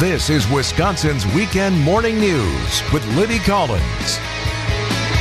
This is Wisconsin's Weekend Morning News with Libby Collins.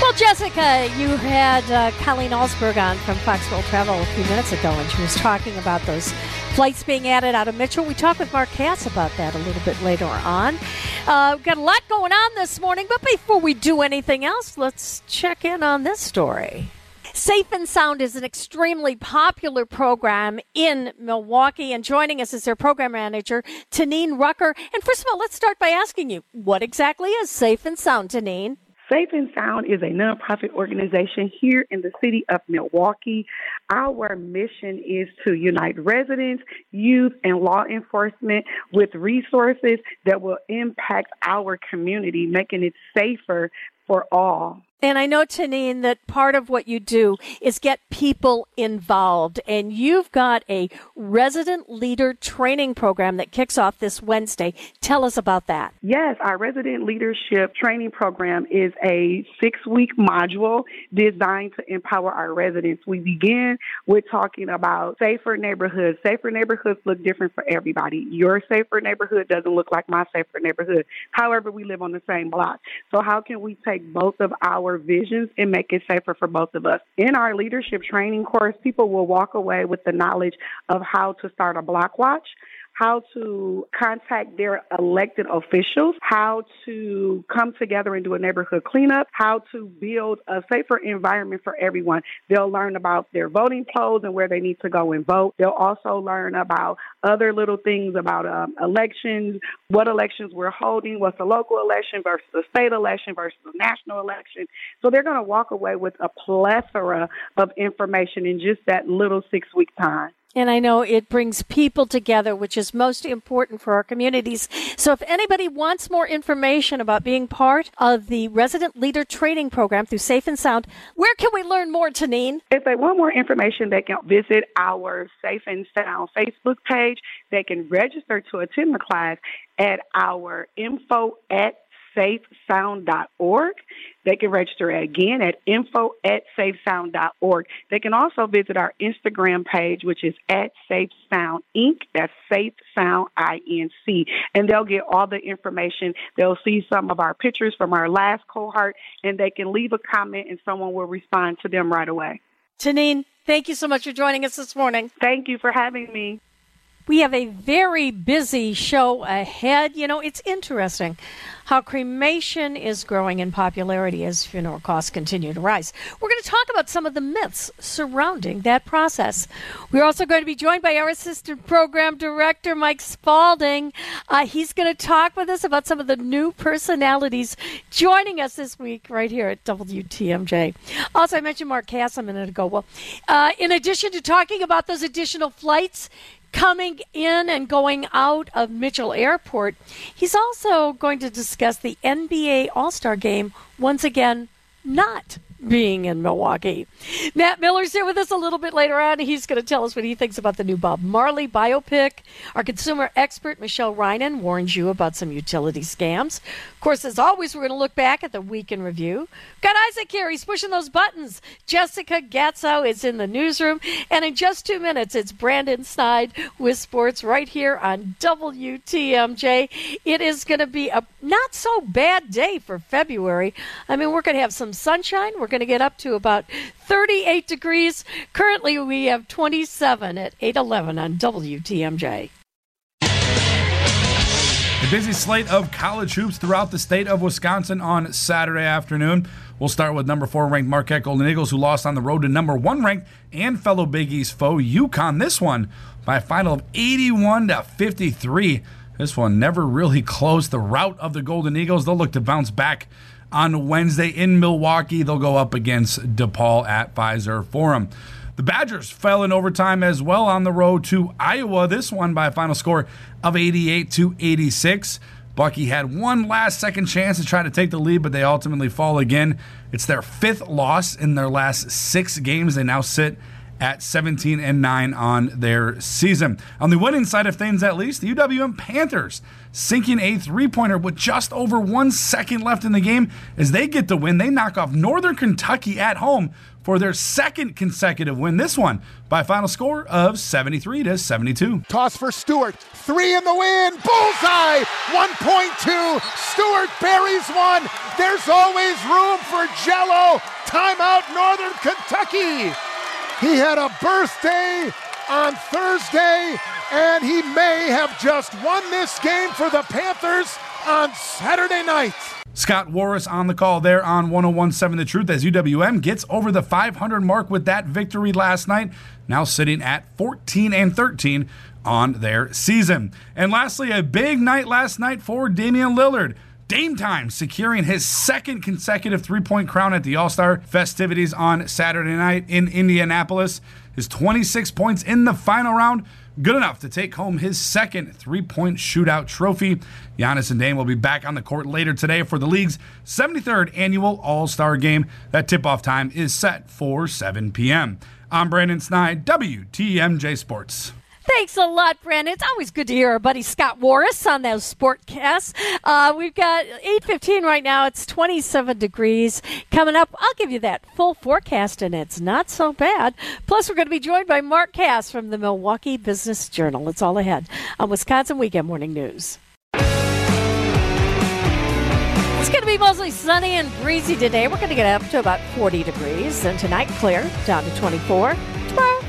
Well, Jessica, you had uh, Colleen Alsberg on from Foxville Travel a few minutes ago, and she was talking about those flights being added out of Mitchell. We talked with Mark Kass about that a little bit later on. Uh, we've got a lot going on this morning, but before we do anything else, let's check in on this story. Safe and Sound is an extremely popular program in Milwaukee, and joining us is their program manager, Tanine Rucker. And first of all, let's start by asking you, what exactly is Safe and Sound, Tanine? Safe and Sound is a nonprofit organization here in the city of Milwaukee. Our mission is to unite residents, youth, and law enforcement with resources that will impact our community, making it safer for all. And I know, Tanine, that part of what you do is get people involved. And you've got a resident leader training program that kicks off this Wednesday. Tell us about that. Yes, our resident leadership training program is a six week module designed to empower our residents. We begin with talking about safer neighborhoods. Safer neighborhoods look different for everybody. Your safer neighborhood doesn't look like my safer neighborhood. However, we live on the same block. So, how can we take both of our visions and make it safer for both of us. In our leadership training course, people will walk away with the knowledge of how to start a block watch, how to contact their elected officials, how to come together and do a neighborhood cleanup, how to build a safer environment for everyone. They'll learn about their voting polls and where they need to go and vote. They'll also learn about other little things about um, elections, what elections we're holding, what's a local election versus a state election versus a national election. So they're going to walk away with a plethora of information in just that little six week time. And I know it brings people together, which is most important for our communities. So if anybody wants more information about being part of the resident leader training program through Safe and Sound, where can we learn more, Tanine? If they want more information, they can visit our Safe and Sound Facebook page. They can register to attend the class at our info at safesound.org. They can register again at info at safesound.org. They can also visit our Instagram page, which is at Safe Sound Inc. That's Safe Sound INC. And they'll get all the information. They'll see some of our pictures from our last cohort, and they can leave a comment, and someone will respond to them right away. Tanine, thank you so much for joining us this morning. Thank you for having me. We have a very busy show ahead. You know, it's interesting how cremation is growing in popularity as funeral costs continue to rise. We're going to talk about some of the myths surrounding that process. We're also going to be joined by our assistant program director, Mike Spalding. Uh, he's going to talk with us about some of the new personalities joining us this week right here at WTMJ. Also, I mentioned Mark Kass a minute ago. Well, uh, in addition to talking about those additional flights, coming in and going out of Mitchell Airport. He's also going to discuss the NBA All Star game once again, not being in Milwaukee. Matt Miller's here with us a little bit later on. He's going to tell us what he thinks about the new Bob Marley biopic. Our consumer expert, Michelle Reinen, warns you about some utility scams. Of course, as always, we're going to look back at the week in review. Got Isaac here. He's pushing those buttons. Jessica Gatso is in the newsroom. And in just two minutes, it's Brandon Snide with sports right here on WTMJ. It is going to be a not so bad day for February. I mean, we're going to have some sunshine. We're going to get up to about 38 degrees. Currently, we have 27 at 811 on WTMJ. A busy slate of college hoops throughout the state of Wisconsin on Saturday afternoon. We'll start with number four ranked Marquette Golden Eagles, who lost on the road to number one ranked and fellow Big East foe UConn. This one by a final of 81 to 53. This one never really closed the route of the Golden Eagles. They'll look to bounce back on Wednesday in Milwaukee. They'll go up against DePaul at Fiserv Forum. The Badgers fell in overtime as well on the road to Iowa. This one by a final score of 88 to 86. Bucky had one last second chance to try to take the lead, but they ultimately fall again. It's their fifth loss in their last six games. They now sit at 17 and 9 on their season. On the winning side of things, at least, the UWM Panthers sinking a three pointer with just over one second left in the game as they get the win. They knock off Northern Kentucky at home for their second consecutive win. This one by final score of 73 to 72. Toss for Stewart. Three in the win. Bullseye. 1.2. Stewart buries one. There's always room for Jello. Timeout, Northern Kentucky. He had a birthday on Thursday, and he may have just won this game for the Panthers on Saturday night. Scott Warras on the call there on 1017 The Truth as UWM gets over the 500 mark with that victory last night, now sitting at 14 and 13 on their season. And lastly, a big night last night for Damian Lillard. Dame time securing his second consecutive three point crown at the All Star festivities on Saturday night in Indianapolis. His 26 points in the final round, good enough to take home his second three point shootout trophy. Giannis and Dame will be back on the court later today for the league's 73rd annual All Star game. That tip off time is set for 7 p.m. I'm Brandon Snide, WTMJ Sports. Thanks a lot, Brandon. It's always good to hear our buddy Scott Warras on those sportcasts. Uh, we've got 8.15 right now. It's 27 degrees. Coming up, I'll give you that full forecast, and it's not so bad. Plus, we're going to be joined by Mark Kass from the Milwaukee Business Journal. It's all ahead on Wisconsin Weekend Morning News. It's going to be mostly sunny and breezy today. We're going to get up to about 40 degrees, and tonight clear down to 24.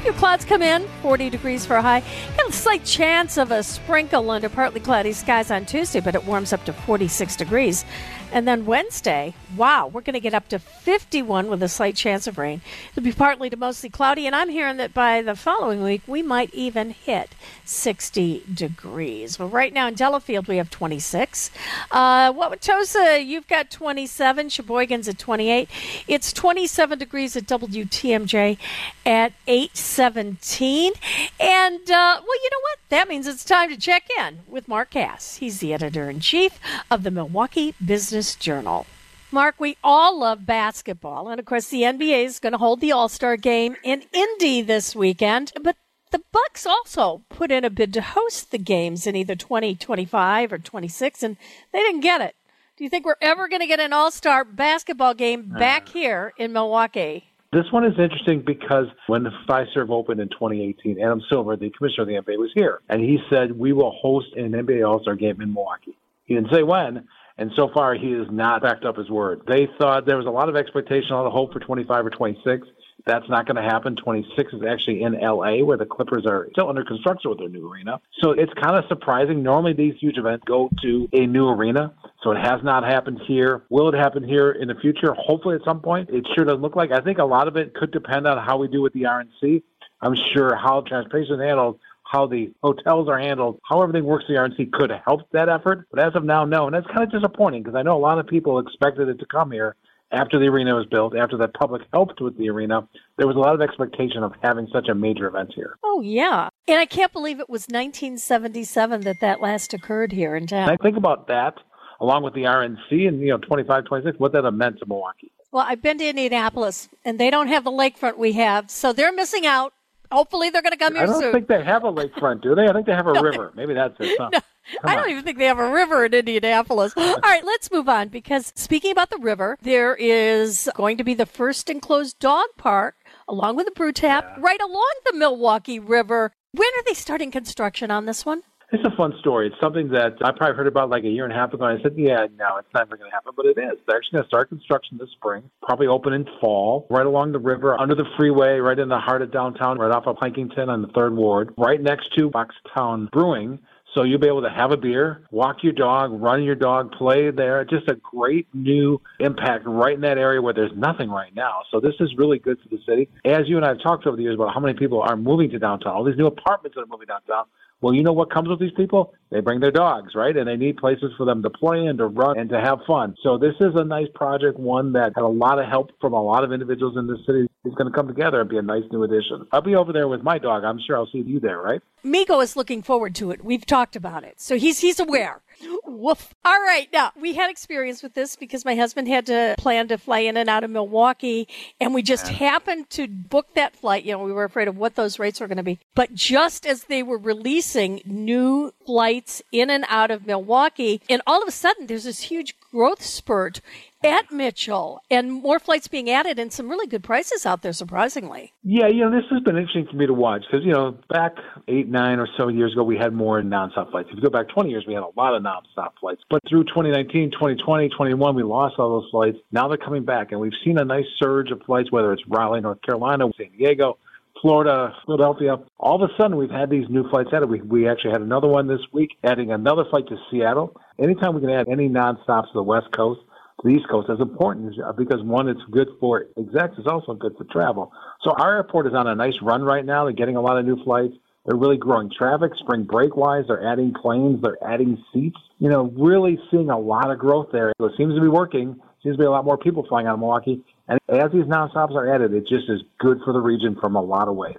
Few clouds come in, 40 degrees for a high. Got a slight chance of a sprinkle under partly cloudy skies on Tuesday, but it warms up to 46 degrees. And then Wednesday, wow, we're going to get up to 51 with a slight chance of rain. It'll be partly to mostly cloudy, and I'm hearing that by the following week, we might even hit 60 degrees. Well, right now in Delafield, we have 26. Uh, Wauwatosa, you've got 27. Sheboygan's at 28. It's 27 degrees at WTMJ at 817. And, uh, well, you know what? That means it's time to check in with Mark Kass. He's the editor in chief of the Milwaukee Business Journal. Mark, we all love basketball, and of course, the NBA is going to hold the All Star Game in Indy this weekend. But the Bucks also put in a bid to host the games in either 2025 or 26, and they didn't get it. Do you think we're ever going to get an All Star basketball game uh. back here in Milwaukee? This one is interesting because when the Fiserv opened in 2018, Adam Silver, the commissioner of the NBA, was here, and he said we will host an NBA All Star game in Milwaukee. He didn't say when, and so far, he has not backed up his word. They thought there was a lot of expectation, a lot of hope for 25 or 26. That's not going to happen. 26 is actually in LA, where the Clippers are still under construction with their new arena. So it's kind of surprising. Normally, these huge events go to a new arena. So it has not happened here. Will it happen here in the future? Hopefully, at some point. It sure doesn't look like. I think a lot of it could depend on how we do with the RNC. I'm sure how transportation handled how the hotels are handled, how everything works the RNC could help that effort. But as of now, no. And that's kind of disappointing because I know a lot of people expected it to come here after the arena was built, after the public helped with the arena. There was a lot of expectation of having such a major event here. Oh, yeah. And I can't believe it was 1977 that that last occurred here in town. And I think about that along with the RNC and, you know, 25, 26, what that meant to Milwaukee. Well, I've been to Indianapolis, and they don't have the lakefront we have, so they're missing out. Hopefully, they're going to come here soon. I don't soon. think they have a lakefront, do they? I think they have a No, river. Maybe that's it. No, I don't on. even think they have a river in Indianapolis. All right, let's move on because speaking about the river, there is going to be the first enclosed dog park along with the brew tap right along the Milwaukee River. When are they starting construction on this one? It's a fun story. It's something that I probably heard about like a year and a half ago. And I said, yeah, no, it's never going to happen. But it is. They're actually going to start construction this spring, probably open in fall, right along the river, under the freeway, right in the heart of downtown, right off of Plankinton on the third ward, right next to Boxtown Brewing. So you'll be able to have a beer, walk your dog, run your dog, play there. Just a great new impact right in that area where there's nothing right now. So this is really good for the city. As you and I have talked over the years about how many people are moving to downtown, all these new apartments that are moving downtown. Well, you know what comes with these people? They bring their dogs, right? And they need places for them to play and to run and to have fun. So this is a nice project, one that had a lot of help from a lot of individuals in the city. Is going to come together and be a nice new addition. I'll be over there with my dog. I'm sure I'll see you there, right? Migo is looking forward to it. We've talked about it. So he's he's aware. Woof. All right. Now, we had experience with this because my husband had to plan to fly in and out of Milwaukee and we just yeah. happened to book that flight. You know, we were afraid of what those rates were going to be. But just as they were releasing new flights in and out of Milwaukee, and all of a sudden there's this huge growth spurt at Mitchell and more flights being added and some really good prices out there, surprisingly. Yeah, you know, this has been interesting for me to watch because, you know, back eight, nine or so years ago, we had more nonstop flights. If you go back 20 years, we had a lot of nonstop flights. But through 2019, 2020, 21, we lost all those flights. Now they're coming back, and we've seen a nice surge of flights, whether it's Raleigh, North Carolina, San Diego. Florida, Philadelphia. All of a sudden, we've had these new flights added. We, we actually had another one this week, adding another flight to Seattle. Anytime we can add any nonstops to the West Coast, to the East Coast is important uh, because one, it's good for execs, it's also good for travel. So our airport is on a nice run right now. They're getting a lot of new flights. They're really growing traffic, spring break wise. They're adding planes. They're adding seats. You know, really seeing a lot of growth there. It seems to be working. Seems to be a lot more people flying out of Milwaukee. And as these nonstops are added, it just is good for the region from a lot of ways.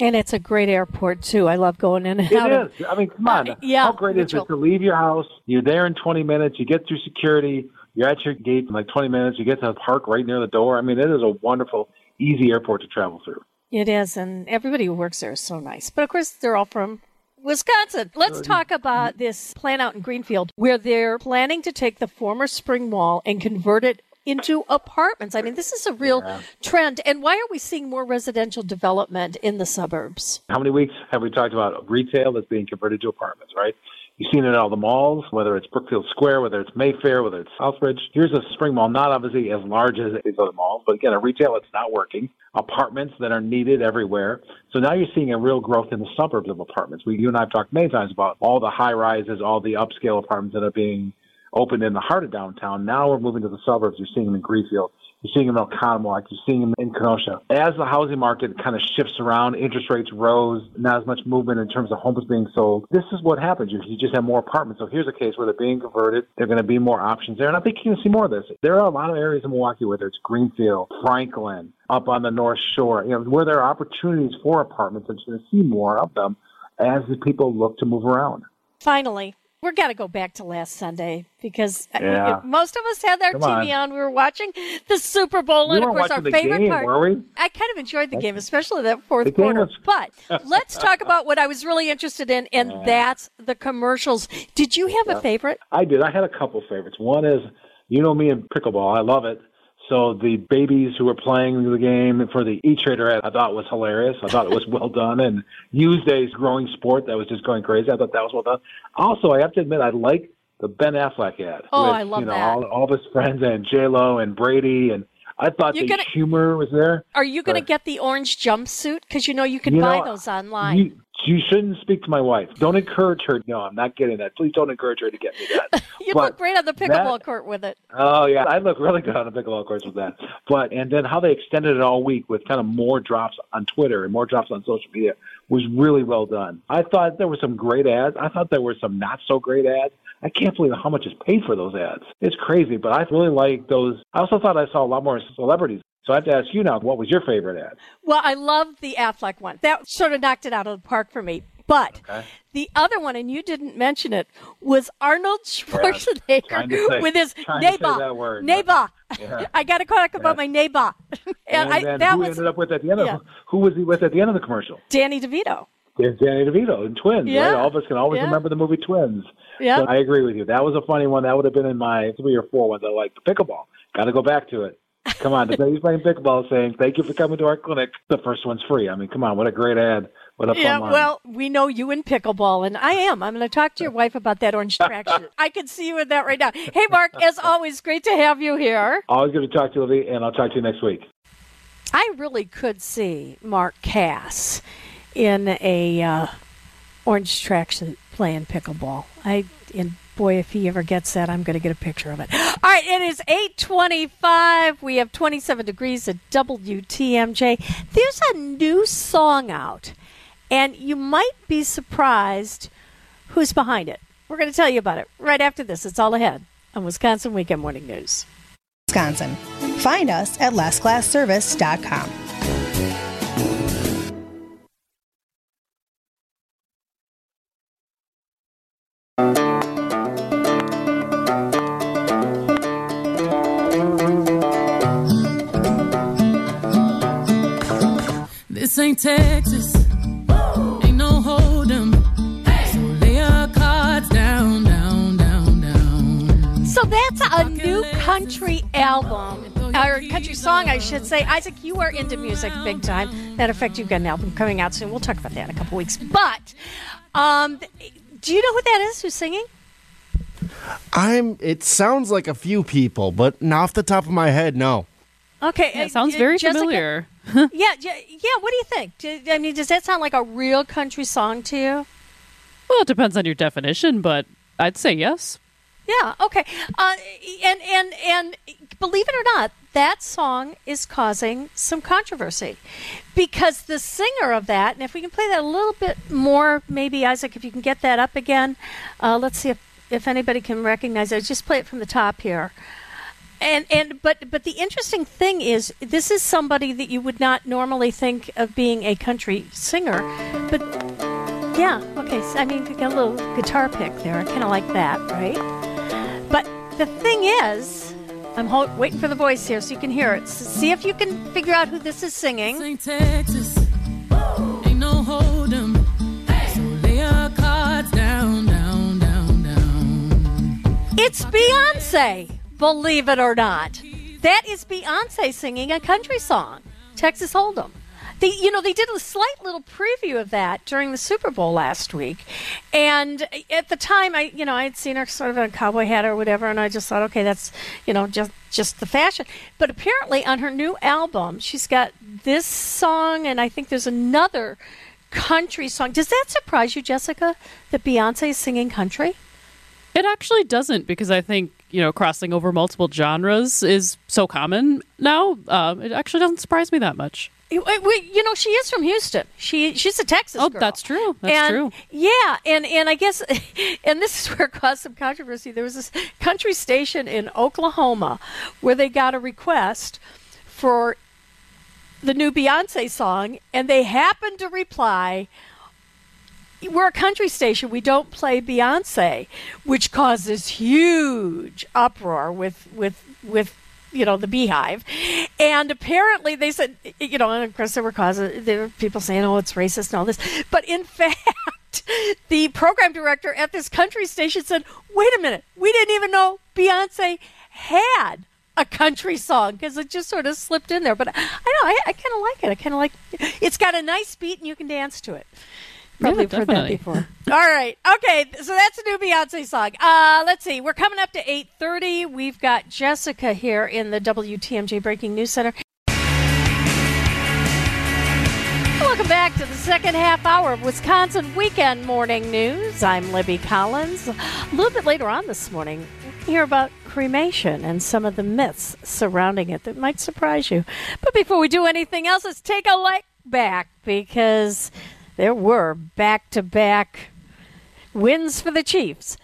And it's a great airport too. I love going in and it out. It is. I mean, come on. Uh, yeah, How great Mitchell. is it to leave your house? You're there in 20 minutes. You get through security. You're at your gate in like 20 minutes. You get to the park right near the door. I mean, it is a wonderful, easy airport to travel through. It is, and everybody who works there is so nice. But of course, they're all from Wisconsin. Let's talk about this plan out in Greenfield where they're planning to take the former spring mall and convert it into apartments. I mean, this is a real yeah. trend. And why are we seeing more residential development in the suburbs? How many weeks have we talked about retail that's being converted to apartments, right? You've seen it at all the malls, whether it's Brookfield Square, whether it's Mayfair, whether it's Southridge. Here's a spring mall, not obviously as large as these other malls, but again, a retail that's not working. Apartments that are needed everywhere. So now you're seeing a real growth in the suburbs of apartments. We, you and I have talked many times about all the high rises, all the upscale apartments that are being opened in the heart of downtown. Now we're moving to the suburbs. You're seeing them in Greenfield. You're seeing them in Oconomowoc. You're seeing them in Kenosha. As the housing market kind of shifts around, interest rates rose, not as much movement in terms of homes being sold. This is what happens. You, just have more apartments. So here's a case where they're being converted. There are going to be more options there. And I think you're going to see more of this. There are a lot of areas in Milwaukee, whether it's Greenfield, Franklin, up on the North Shore, you know, where there are opportunities for apartments. You're going to see more of them as the people look to move around. Finally, we're got to go back to last Sunday because uh, yeah. most of us had our Come TV on. on. We were watching the Super Bowl, we and of course, our favorite game, part. I kind of enjoyed the game, especially that fourth quarter. Was... but let's talk about what I was really interested in, and yeah. that's the commercials. Did you have yeah. a favorite? I did. I had a couple favorites. One is, you know me in pickleball. I love it. So the babies who were playing the game for the E-Trader ad, I thought was hilarious. I thought it was well done and used a growing sport that was just going crazy. I thought that was well done. Also, I have to admit, I like the Ben Affleck ad. Oh, with, I love you know, that. All, all of his friends and J Lo and Brady and I thought You're the gonna, humor was there. Are you going to get the orange jumpsuit? Because you know you can you buy know, those online. You, you shouldn't speak to my wife. Don't encourage her. No, I'm not getting that. Please don't encourage her to get me that. you look great on the pickleball that, court with it. Oh yeah, I look really good on the pickleball court with that. But and then how they extended it all week with kind of more drops on Twitter and more drops on social media was really well done. I thought there were some great ads. I thought there were some not so great ads. I can't believe how much is paid for those ads. It's crazy, but I really like those. I also thought I saw a lot more celebrities so I have to ask you now, what was your favorite ad? Well, I loved the Affleck one. That sort of knocked it out of the park for me. But okay. the other one, and you didn't mention it, was Arnold Schwarzenegger say, with his. Neighbor. Yeah. I got to talk about my neighbor. and, and I, that who was, ended up with at the end of yeah. who was he with at the end of the commercial? Danny DeVito. It's Danny DeVito in Twins, yeah. right? All of us can always yeah. remember the movie Twins. Yeah. So I agree with you. That was a funny one. That would have been in my three or four ones. I like pickleball. Got to go back to it. Come on, baby's playing pickleball saying, thank you for coming to our clinic. The first one's free. I mean, come on, what a great ad. What a yeah, well, we know you in pickleball, and I am. I'm going to talk to your wife about that orange traction. I can see you in that right now. Hey, Mark, as always, great to have you here. Always good to talk to you, and I'll talk to you next week. I really could see Mark Kass in a uh, orange traction playing pickleball. I in boy, if he ever gets that, I'm going to get a picture of it. All right, it is 825. We have 27 degrees at WTMJ. There's a new song out, and you might be surprised who's behind it. We're going to tell you about it right after this. It's all ahead on Wisconsin Weekend Morning News. Wisconsin. Find us at lastclassservice.com. Thank you. This ain't Texas. Ain't no hold'em. So lay your cards down, down, down, down. So that's a new country album, or country song, I should say. Isaac, you are into music big time. Matter of fact, you've got an album coming out soon. We'll talk about that in a couple weeks. But um, do you know who that is who's singing? I'm. It sounds like a few people, but not off the top of my head, no. Okay, Yeah, it sounds very Jessica? familiar. yeah, yeah, yeah. What do you think? Do- I mean, does that sound like a real country song to you? Well, it depends on your definition, but I'd say yes. Yeah. Okay. Uh, and and and believe it or not, that song is causing some controversy because the singer of that, and if we can play that a little bit more, maybe Isaac, if you can get that up again, uh, let's see if if anybody can recognize it. Just play it from the top here. And and but but the interesting thing is this is somebody that you would not normally think of being a country singer, but yeah, okay. So, I mean, you got a little guitar pick there. I kind of like that, right? But the thing is, I'm ho- waiting for the voice here so you can hear it. S see if you can figure out who this is singing. Texas. Ain't no hold'em. So lay your cards down, down, down, down. It's Beyonce, believe it or not. That is Beyonce singing a country song, Texas Hold'em. They, you know, they did a slight little preview of that during the Super Bowl last week, and at the time, I, you know, I had seen her sort of in a cowboy hat or whatever, and I just thought, okay, that's, you know, just just the fashion. But apparently, on her new album, she's got this song, and I think there's another country song. Does that surprise you, Jessica, that Beyonce is singing country? It actually doesn't because I think you know crossing over multiple genres is so common now. Um, it actually doesn't surprise me that much. You, uh, you know, she is from Houston. She she's a Texas Oh, girl. that's true. That's and, true. Yeah, and and I guess, and this is where it caused some controversy. There was this country station in Oklahoma where they got a request for the new Beyonce song, and they happened to reply. We're a country station. We don't play Beyonce, which causes huge uproar with with with you know the BeyHive. And apparently they said you know and of course there were causes there were people saying oh it's racist and all this. But in fact the program director at this country station said wait a minute we didn't even know beyonce had a country song because it just sort of slipped in there. But i know i, I kind of like it. I kind of like it's got a nice beat and you can dance to it Probably Yeah, heard that before. All right. Okay. So that's a new Beyonce song. Uh, let's see. We're coming up to 8.30. We've got Jessica here in the WTMJ Breaking News Center. Welcome back to the second half hour of Wisconsin Weekend Morning News. I'm Libby Collins. A little bit later on this morning, we'll hear about cremation and some of the myths surrounding it that might surprise you. But before we do anything else, let's take a look back because there were back to back wins for the Chiefs.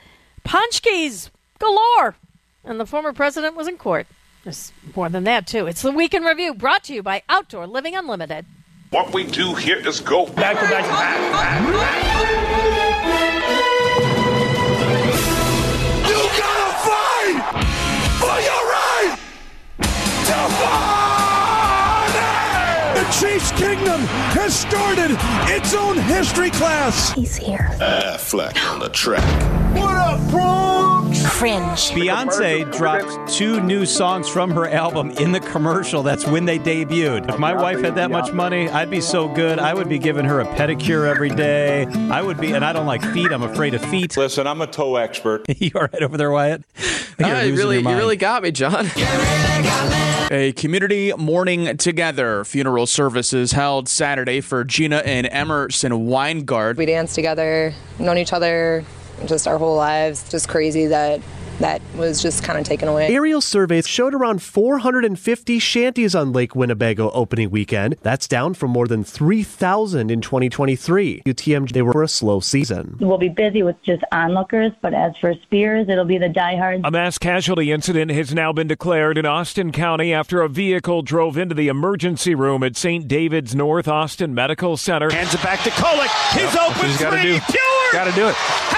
Paczki galore. And the former president was in court. There's more than that, too. It's the Week in Review brought to you by Outdoor Living Unlimited. What we do here is go back to back to back. You gotta fight for your right to party! The Chiefs Kingdom has started its own history class. He's here. Affleck on the track. What up, Bronx? Beyonce dropped two new songs from her album in the commercial. That's when they debuted. If my wife had that much money, I'd be so good. I would be giving her a pedicure every day. I would be, and I don't like feet. I'm afraid of feet. Listen, I'm a toe expert. you all right over there, Wyatt? You're Ah, you losing really, your you really got me, John. A community mourning together funeral services held Saturday for Gina and Emerson Weingard. We danced together, known each other just our whole lives. Just crazy that that was just kind of taken away. Aerial surveys showed around 450 shanties on Lake Winnebago opening weekend. That's down from more than 3,000 in 2023. UTM, they were for a slow season. We'll be busy with just onlookers, but as for spears, it'll be the diehards. A mass casualty incident has now been declared in Austin County after a vehicle drove into the emergency room at St. David's North Austin Medical Center. Hands it back to Kolick. He's open He's gotta three. do. Gotta do it.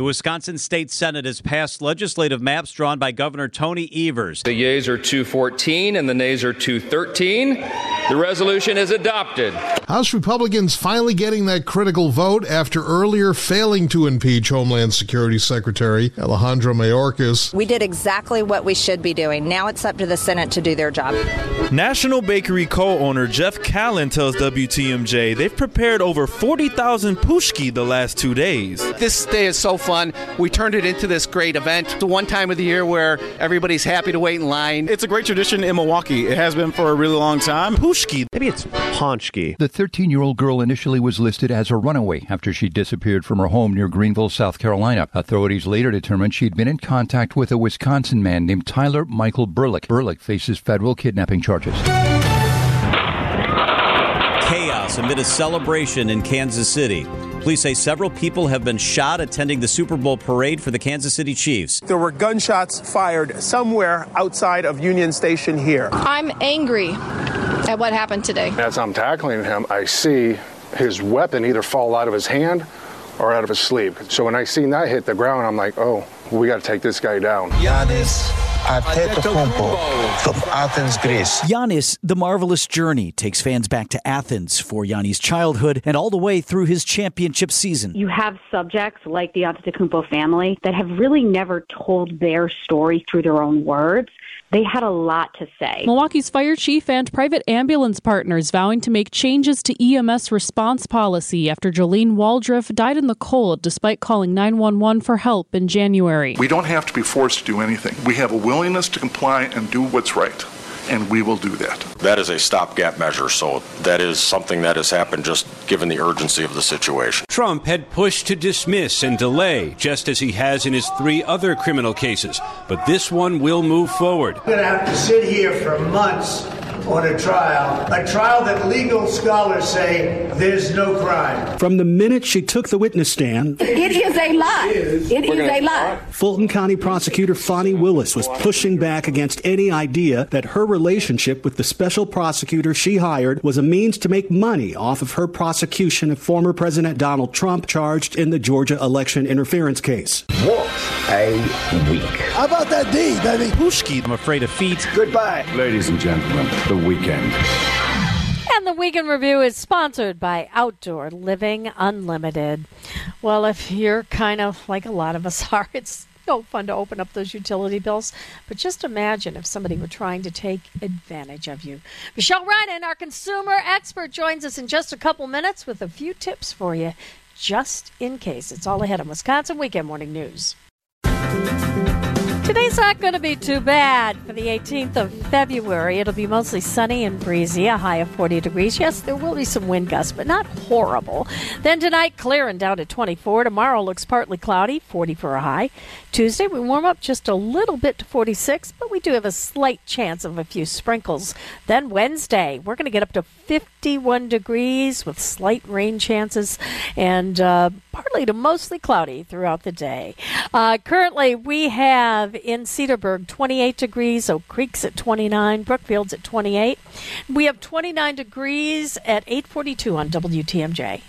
The Wisconsin State Senate has passed legislative maps drawn by Governor Tony Evers. The yeas are 214 and the nays are 213. The resolution is adopted. House Republicans finally getting that critical vote after earlier failing to impeach Homeland Security Secretary Alejandro Mayorkas. We did exactly what we should be doing. Now it's up to the Senate to do their job. National Bakery co-owner Jeff Callen tells WTMJ they've prepared over 40,000 pushki the last two days. This day is so fun. We turned it into this great event. It's the one time of the year where everybody's happy to wait in line. It's a great tradition in Milwaukee. It has been for a really long time. Pushki. Maybe it's Ponchki. The 13 year old girl initially was listed as a runaway after she disappeared from her home near Greenville, South Carolina. Authorities later determined she'd been in contact with a Wisconsin man named Tyler Michael Burlick. Burlick faces federal kidnapping charges. Chaos amid a celebration in Kansas City. Police say several people have been shot attending the Super Bowl parade for the Kansas City Chiefs. There were gunshots fired somewhere outside of Union Station here. I'm angry at what happened today. As I'm tackling him, I see his weapon either fall out of his hand or out of his sleeve. So when I seen that hit the ground, I'm like, oh, we got to take this guy down. Giannis Antetokounmpo from Athens, Greece. Giannis, The Marvelous Journey takes fans back to Athens for Giannis' childhood and all the way through his championship season. You have subjects like the Antetokounmpo family that have really never told their story through their own words. They had a lot to say. Milwaukee's fire chief and private ambulance partners vowing to make changes to EMS response policy after Jolene Waldriff died in the cold despite calling 911 for help in January. We don't have to be forced to do anything. We have a willingness to comply and do what's right and we will do that. That is a stopgap measure, so that is something that has happened just given the urgency of the situation. Trump had pushed to dismiss and delay, just as he has in his three other criminal cases, but this one will move forward. We're going to have to sit here for months on a trial, a trial that legal scholars say there's no crime. From the minute she took the witness stand, it is a lie. It is a lie. Fulton County prosecutor Fani Willis was pushing back against any idea that her relationship with the special prosecutor she hired was a means to make money off of her prosecution of former President Donald Trump charged in the Georgia election interference case. What a week. How about that D, baby? Pushki, I'm afraid of feet. Goodbye. Ladies and gentlemen, the weekend. And the Weekend Review is sponsored by Outdoor Living Unlimited. Well, if you're kind of like a lot of us are, it's no fun to open up those utility bills. But just imagine if somebody were trying to take advantage of you. Michelle Reinen, our consumer expert, joins us in just a couple minutes with a few tips for you, just in case. It's all ahead on Wisconsin Weekend Morning News. Today's not going to be too bad for the 18th of February. It'll be mostly sunny and breezy, a high of 40 degrees. Yes, there will be some wind gusts, but not horrible. Then tonight, clear and down to 24. Tomorrow looks partly cloudy, 40 for a high. Tuesday, we warm up just a little bit to 46, but we do have a slight chance of a few sprinkles. Then Wednesday, we're going to get up to 51 degrees with slight rain chances and uh, partly to mostly cloudy throughout the day. Uh, currently, we have in Cedarburg 28 degrees, Oak Creek's at 29, Brookfield's at 28. We have 29 degrees at 842 on WTMJ.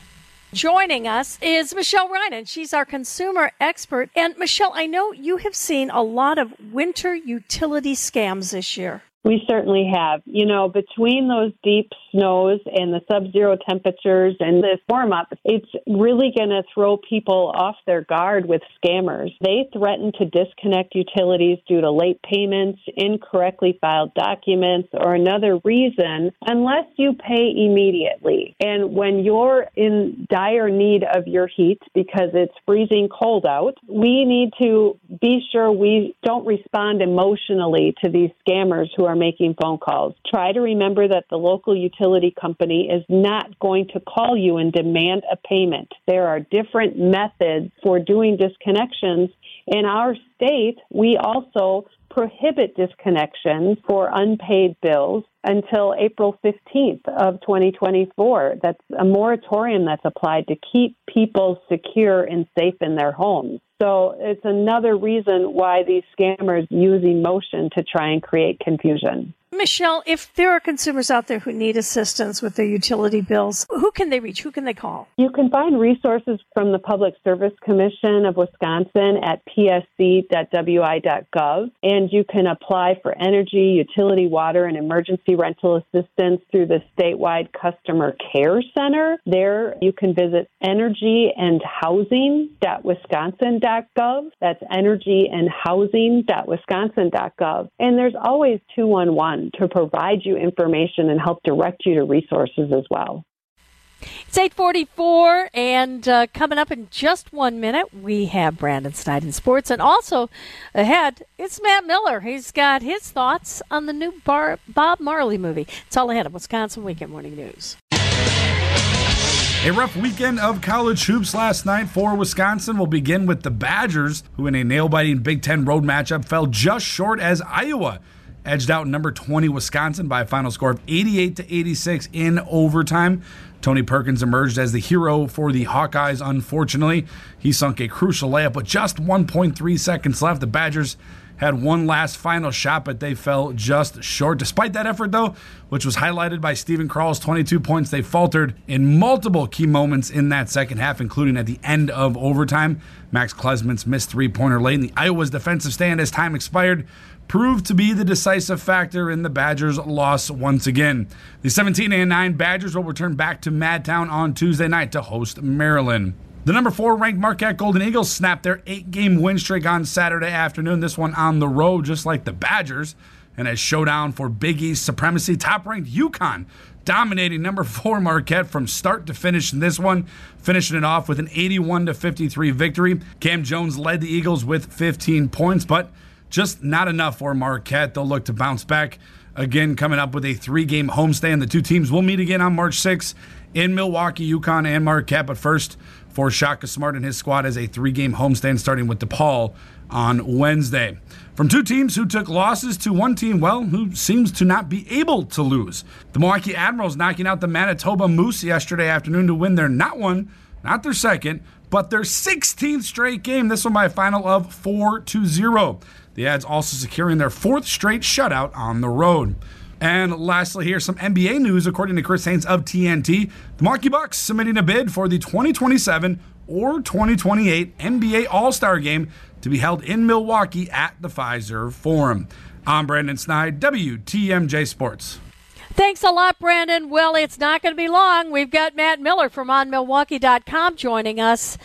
Joining us is Michelle Reinen. She's our consumer expert. And Michelle, I know you have seen a lot of winter utility scams this year. We certainly have. You know, between those deep snows and the sub zero temperatures and this warm up, it's really going to throw people off their guard with scammers. They threaten to disconnect utilities due to late payments, incorrectly filed documents, or another reason unless you pay immediately. And when you're in dire need of your heat because it's freezing cold out, we need to be sure we don't respond emotionally to these scammers who are making phone calls. Try to remember that the local utility company is not going to call you and demand a payment. There are different methods for doing disconnections. In our state, we also prohibit disconnections for unpaid bills until April 15th of 2024. That's a moratorium that's applied to keep people secure and safe in their homes. So it's another reason why these scammers use emotion to try and create confusion. Michelle, if there are consumers out there who need assistance with their utility bills, who can they reach? Who can they call? You can find resources from the Public Service Commission of Wisconsin at psc.wi.gov, and you can apply for energy, utility, water, and emergency rental assistance through the statewide Customer Care Center. There you can visit energyandhousing.wisconsin.gov. That's energyandhousing.wisconsin.gov. And there's always 211 to provide you information and help direct you to resources as well. It's 844, and uh, coming up in just one minute, we have Brandon Snyden Sports. And also ahead, it's Matt Miller. He's got his thoughts on the new Bar- Bob Marley movie. It's all ahead of Wisconsin Weekend Morning News. A rough weekend of college hoops last night for Wisconsin will begin with the Badgers, who in a nail biting Big Ten road matchup fell just short as Iowa edged out number 20 Wisconsin by a final score of 88 to 86 in overtime. Tony Perkins emerged as the hero for the Hawkeyes, unfortunately. He sunk a crucial layup with just 1.3 seconds left. The Badgers had one last final shot, but they fell just short. Despite that effort, though, which was highlighted by Steven Crowl's 22 points, they faltered in multiple key moments in that second half, including at the end of overtime. Max Klesmit's missed three pointer late, and the Iowa's defensive stand as time expired proved to be the decisive factor in the Badgers' loss once again. The 17 and 9 Badgers will return back to Madtown on Tuesday night to host Maryland. The number four ranked Marquette Golden Eagles snapped their eight game win streak on Saturday afternoon, this one on the road, just like the Badgers. And a showdown for Big East supremacy, top ranked UConn dominating number four Marquette from start to finish in this one, finishing it off with an 81 to 53 victory. Cam Jones led the Eagles with 15 points, but just not enough for Marquette. They'll look to bounce back again, coming up with a three game homestand. The two teams will meet again on March 6th in Milwaukee, UConn, and Marquette. But first, for Shaka Smart and his squad as a three game homestand starting with DePaul on Wednesday. From two teams who took losses to one team, well, who seems to not be able to lose. The Milwaukee Admirals knocking out the Manitoba Moose yesterday afternoon to win their not one, not their second, but their 16th straight game. This one by a final of 4 to 0. The Ads also securing their fourth straight shutout on the road. And lastly, here's some NBA news. According to Chris Haynes of TNT, the Milwaukee Bucks submitting a bid for the 2027 or 2028 NBA All Star Game to be held in Milwaukee at the Fiserv Forum. I'm Brandon Snide, WTMJ Sports. Thanks a lot, Brandon. Well, it's not going to be long. We've got Matt Miller from OnMilwaukee.com joining us.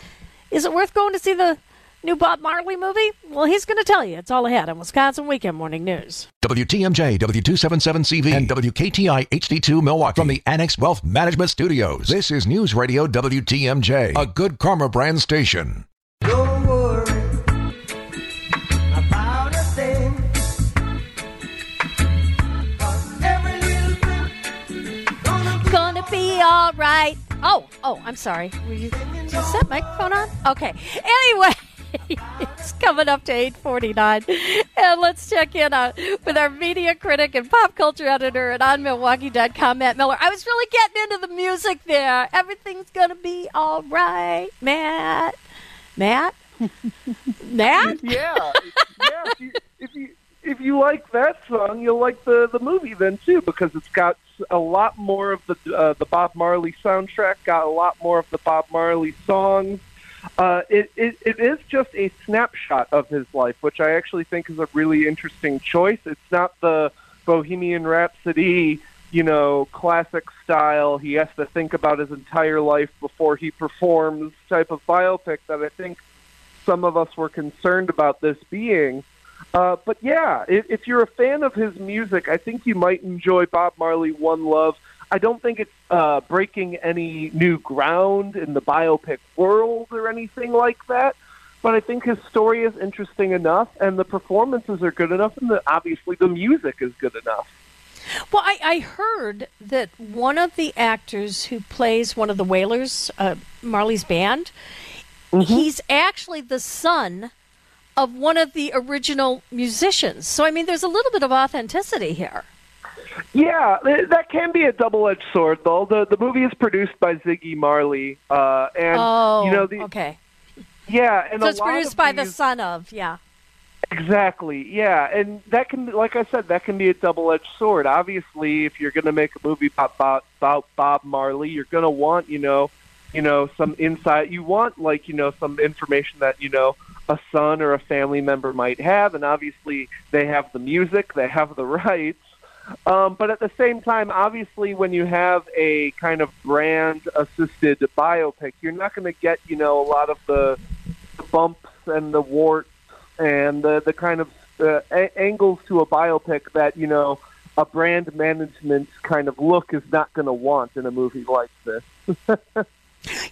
Is it worth going to see the new Bob Marley movie? Well, he's going to tell you. It's all ahead on Wisconsin Weekend Morning News. WTMJ, W277CV, and WKTI HD2 Milwaukee from the Annex Wealth Management Studios. This is News Radio WTMJ, a good karma brand station. Don't worry. Gonna be all right. Oh, oh, I'm sorry. Were you, did you set microphone on? Okay. Anyway. It's coming up to 849 and let's check in on, with our media critic and pop culture editor at onmilwaukee.com matt miller. I was really getting into the music there. Everything's gonna be all right matt. Matt? Matt? Yeah. Yeah if you, if you if you like that song you'll like the the movie then too because it's got a lot more of the uh, the bob marley soundtrack got a lot more of the bob marley songs uh, it, it, it is just a snapshot of his life, which I actually think is a really interesting choice. It's not the Bohemian Rhapsody, you know, classic style. He has to think about his entire life before he performs type of biopic that I think some of us were concerned about this being. Uh, but yeah, if, if you're a fan of his music, I think you might enjoy Bob Marley One Love. I don't think it's uh, breaking any new ground in the biopic world or anything like that. But I think his story is interesting enough, and the performances are good enough, and the, obviously the music is good enough. Well, I, I heard that one of the actors who plays one of the Wailers, uh, Marley's band, mm-hmm. he's actually the son of one of the original musicians. So, I mean, there's a little bit of authenticity here. Yeah, that can be a double-edged sword, though. The the movie is produced by Ziggy Marley, uh, and oh, you know the okay. Yeah, and so it's produced by these, the son of yeah. Exactly. Yeah, and that can, like I said, that can be a double-edged sword. Obviously, if you're going to make a movie about, about about Bob Marley, you're going to want, you know, you know, some insight. You want, like, you know, some information that you know a son or a family member might have, and obviously they have the music, they have the rights. Um, but at the same time, obviously, when you have a kind of brand-assisted biopic, you're not going to get, you know, a lot of the bumps and the warts and the the kind of uh, a- angles to a biopic that you know a brand management kind of look is not going to want in a movie like this.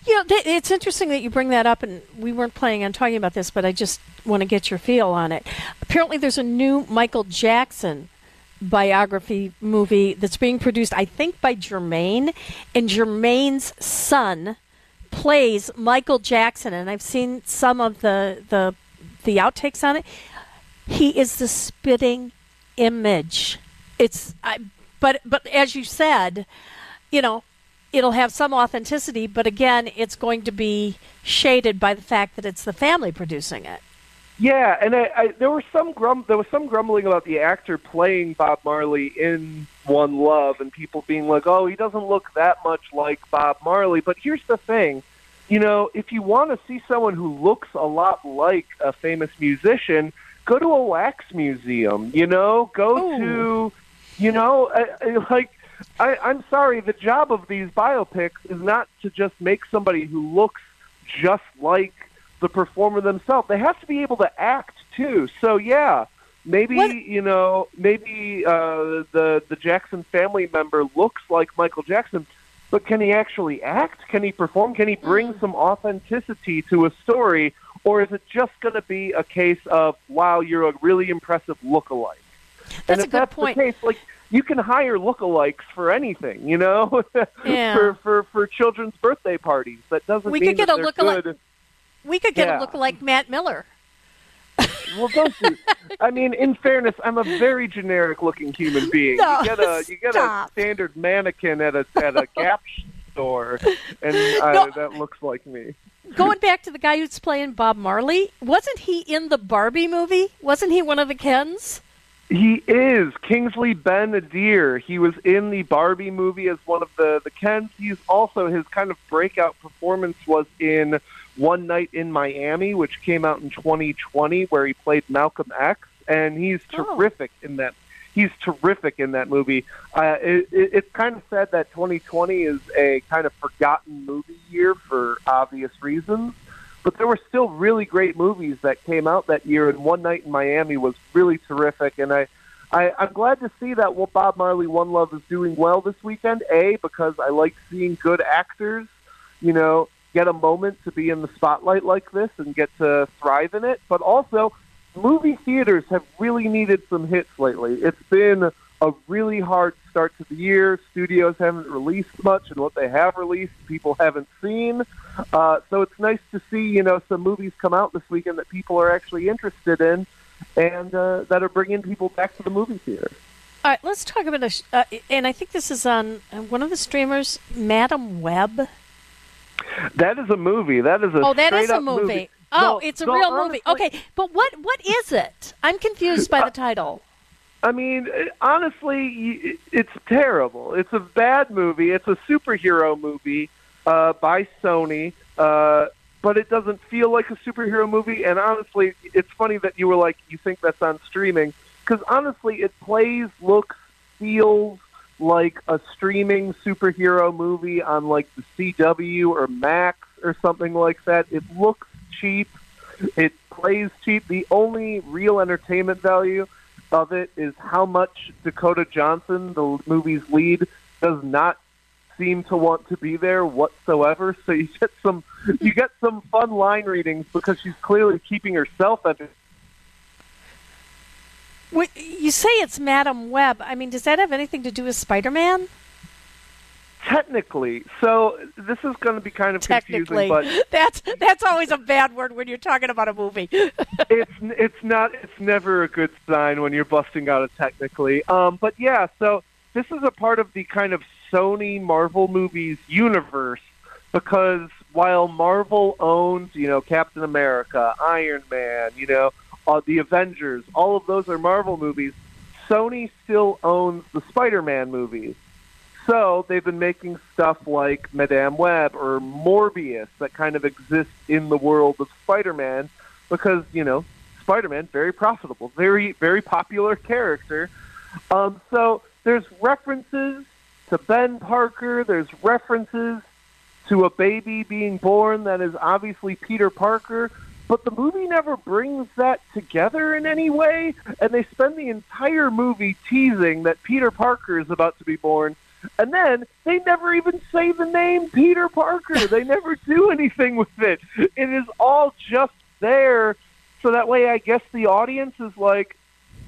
Know, th- it's interesting that you bring that up, and we weren't planning on talking about this, but I just want to get your feel on it. Apparently, there's a new Michael Jackson biography movie that's being produced, I think, by Jermaine, and Jermaine's son plays Michael Jackson, and I've seen some of the the the outtakes on it. He is the spitting image. It's, I, but but as you said, you know, it'll have some authenticity, but again, it's going to be shaded by the fact that it's the family producing it. Yeah, and I, I, there were some grum there was some grumbling about the actor playing Bob Marley in One Love, and people being like, "Oh, he doesn't look that much like Bob Marley." But here's the thing: you know, if you want to see someone who looks a lot like a famous musician, go to a wax museum. You know, go to, you know, I, I, like. I, I'm sorry. The job of these biopics is not to just make somebody who looks just like the performer themselves. They have to be able to act too. So yeah, maybe you know, maybe uh, the the Jackson family member looks like Michael Jackson, but can he actually act? Can he perform? Can he bring some authenticity to a story, or is it just going to be a case of wow, you're a really impressive lookalike? and That's if a good that's point. the case, like you can hire lookalikes for anything, you know, Yeah. for for for children's birthday parties. That doesn't We mean could get a lookalike- good. We could get Yeah. a look like Matt Miller. Well, don't you? I mean, in fairness, I'm a very generic-looking human being. No, you get a you get stop. a standard mannequin at a at a Gap store, and uh, No. that looks like me. Going back to the guy who's playing Bob Marley, wasn't he in the Barbie movie? Wasn't he one of the Kens? He is Kingsley Ben Adir. He was in the Barbie movie as one of the the Kens. He's also his kind of breakout performance was in One Night in Miami, which came out in 2020, where he played Malcolm X, and he's terrific in that. He's terrific in that movie. Uh, it, it, it's kind of sad that 2020 is a kind of forgotten movie year for obvious reasons. But there were still really great movies that came out that year, and One Night in Miami was really terrific. And I, I, I'm glad to see that what Bob Marley One Love is doing well this weekend. A because I like seeing good actors, you know, get a moment to be in the spotlight like this and get to thrive in it. But also, movie theaters have really needed some hits lately. It's been a really hard start to the year. Studios haven't released much, and what they have released, people haven't seen. Uh, so it's nice to see, you know, some movies come out this weekend that people are actually interested in, and uh, that are bringing people back to the movie theater. All right, let's talk about a. Uh, and I think this is on uh, one of the streamers, Madame Web. That is a movie. That is a oh, that is a up movie. Oh, No, it's a no, real honestly- movie. Okay, but what what is it? I'm confused by the title. I mean, honestly, it's terrible. It's a bad movie. It's a superhero movie uh, by Sony, uh, but it doesn't feel like a superhero movie. And honestly, it's funny that you were like, you think that's on streaming, because honestly, it plays, looks, feels like a streaming superhero movie on like the CW or Max or something like that. It looks cheap. It plays cheap. The only real entertainment value of it is how much Dakota Johnson, the movie's lead, does not seem to want to be there whatsoever. So you get some you get some fun line readings because she's clearly keeping herself entertained. You say it's Madame Web. I mean, does that have anything to do with Spider-Man? Technically, so this is going to be kind of Technically, confusing, but that's that's always a bad word when you're talking about a movie. it's it's not it's never a good sign when you're busting out a technically. Um, but yeah, so this is a part of the kind of Sony Marvel movies universe because while Marvel owns you know Captain America, Iron Man, you know uh, the Avengers, all of those are Marvel movies. Sony still owns the Spider-Man movies. So they've been making stuff like Madame Web or Morbius that kind of exists in the world of Spider-Man because, you know, Spider-Man very profitable, very very popular character. Um, so there's references to Ben Parker, there's references to a baby being born that is obviously Peter Parker, but the movie never brings that together in any way, and they spend the entire movie teasing that Peter Parker is about to be born, and then they never even say the name Peter Parker. they never do anything with it. It is all just there, so that way I guess the audience is like,